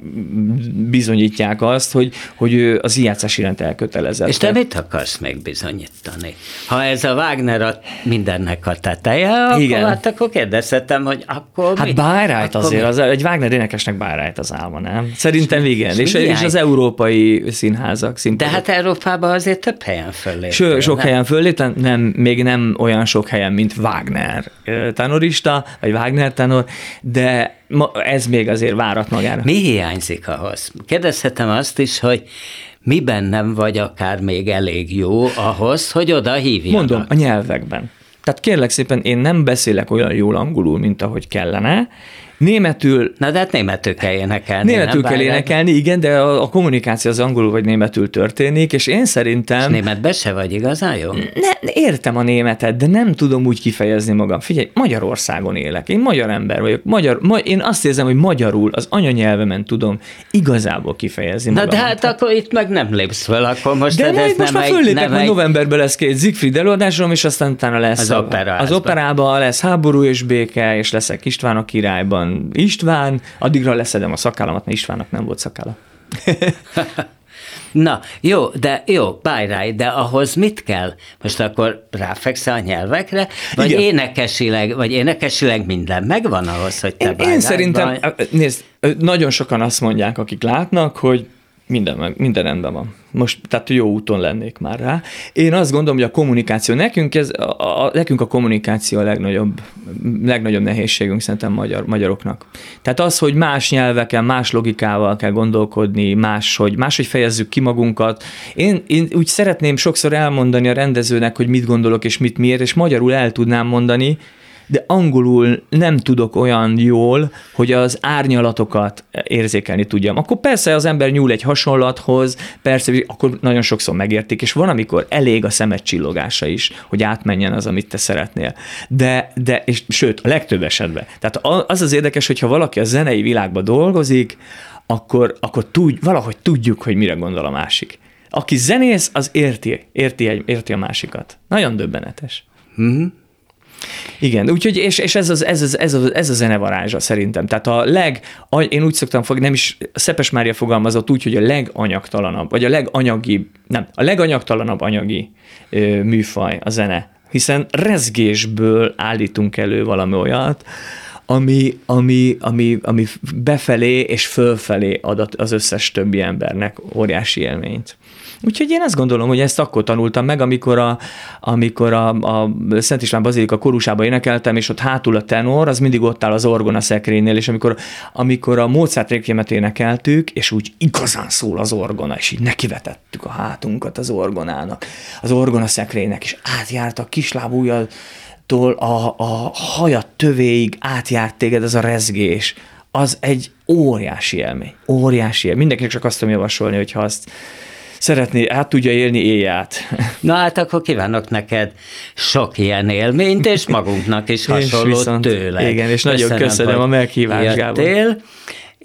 bizonyítják azt, hogy, hogy ő az ijátszás iránt elkötelezett.
És te mit akarsz még bizonyítani? Ha ez a Wagner a mindennek a teteje, akkor,
Igen.
hát akkor kérdezhetem, hogy akkor
Hát
mi?
Bayreuth
Akkor
azért,
mi?
az, egy Wagner énekesnek Bayreuth az álma, nem? Szerintem igen,
és
és, és az európai színházak
De
színpadok.
hát Európában azért több helyen fölléptél.
Ső, sok
nem?
helyen fölléptem, nem, még nem olyan sok helyen, mint Wagner tenorista, vagy Wagner tenor, de ma, ez még azért várat magára.
Mi hiányzik ahhoz? Kérdezhetem azt is, hogy miben nem vagy akár még elég jó ahhoz, hogy oda hívjanak?
Mondom, a nyelvekben. Tehát kérlek szépen, én nem beszélek olyan jól angolul, mint ahogy kellene. Németül
Na de hát németül kell énekelni.
Németül
nem?
kell énekelni, igen, de a, a kommunikáció az angolul vagy németül történik, és én
És
szerintem...
németbe se vagy igazán jó?
Ne, értem a németet, de nem tudom úgy kifejezni magam. Figyelj, Magyarországon élek, én magyar ember vagyok. Magyar, ma, én azt érzem, hogy magyarul, az anyanyelvemen tudom igazából kifejezni
Na
magam.
de hát akkor itt meg nem lépsz föl, akkor most
de
ez
majd most
nem
már föllépek, majd
egy-
novemberben lesz két Siegfried előadásom, és aztán utána lesz
Az
a-
operaházban.
az operában lesz háború és béke, és leszek István a királyban István, addigra leszedem a szakállamat, mert Istvánnak nem volt szakálla.
Na, jó, de jó, bájráj, de ahhoz mit kell? Most akkor ráfekszel a nyelvekre, vagy
Igen.
énekesileg, vagy énekesileg minden megvan ahhoz, hogy te
Én, én szerintem, nézd, nagyon sokan azt mondják, akik látnak, hogy minden, minden rendben van. Most, tehát jó úton lennék már rá. Én azt gondolom, hogy a kommunikáció, nekünk, ez, a, a, nekünk a kommunikáció a legnagyobb, legnagyobb nehézségünk szerintem magyar, magyaroknak. Tehát az, hogy más nyelveken, más logikával kell gondolkodni, máshogy, máshogy fejezzük ki magunkat. Én, én úgy szeretném sokszor elmondani a rendezőnek, hogy mit gondolok és mit miért, és magyarul el tudnám mondani, de angolul nem tudok olyan jól, hogy az árnyalatokat érzékelni tudjam. Akkor persze az ember nyúl egy hasonlathoz, persze, akkor nagyon sokszor megértik, és van, amikor elég a szemed csillogása is, hogy átmenjen az, amit te szeretnél. De, de és sőt, a legtöbb esetben. Tehát az az érdekes, hogyha valaki a zenei világban dolgozik, akkor, akkor tud, valahogy tudjuk, hogy mire gondol a másik. Aki zenész, az érti, érti, egy, érti a másikat. Nagyon döbbenetes. Igen, úgyhogy, és, és ez, az, ez, az, ez, az, ez a zene varázsa szerintem. Tehát a leg, a- én úgy szoktam fogni, nem is, Szepes Mária fogalmazott úgy, hogy a leganyagtalanabb, vagy a leganyagibb, nem, a leganyagtalanabb anyagi ö, műfaj a zene. Hiszen rezgésből állítunk elő valami olyat, ami, ami, ami, ami befelé és fölfelé ad az összes többi embernek óriási élményt. Úgyhogy én azt gondolom, hogy ezt akkor tanultam meg, amikor a, amikor a, a Szent István Bazilika korusába énekeltem, és ott hátul a tenor, az mindig ott áll az orgona szekrénynél, és amikor, amikor a Mozart rékjemet énekeltük, és úgy igazán szól az orgona, és így nekivetettük a hátunkat az orgonának, az orgona szekrénynek, és átjárt a kislábújjal a, a hajat tövéig átjárt téged ez a rezgés, az egy óriási élmény. Óriási élmény. Mindenkinek csak azt tudom javasolni, hogyha azt szeretné, át tudja élni éjját.
Na hát akkor kívánok neked sok ilyen élményt, és magunknak is hasonló
viszont-
tőle.
igen, és nagyon köszönöm
hogy
a meghívást, Gábor.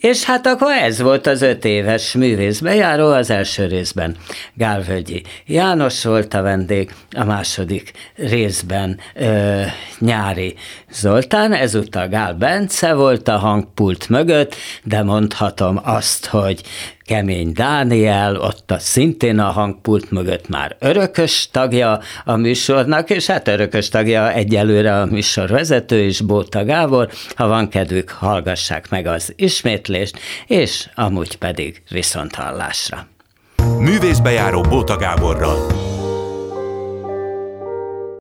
És hát akkor ez volt az öt éves művészbejáró az első részben. Gálvölgyi János volt a vendég, a második részben ö, Nyári Zoltán, ezúttal Gál Bence volt a hangpult mögött, de mondhatom azt, hogy Kemény Dániel, ott a szintén a hangpult mögött már örökös tagja a műsornak, és hát örökös tagja egyelőre a műsor vezető is, Bóta Gábor. Ha van kedvük, hallgassák meg az ismétlést, és amúgy pedig viszont hallásra.
Művészbejáró Bóta Gáborral.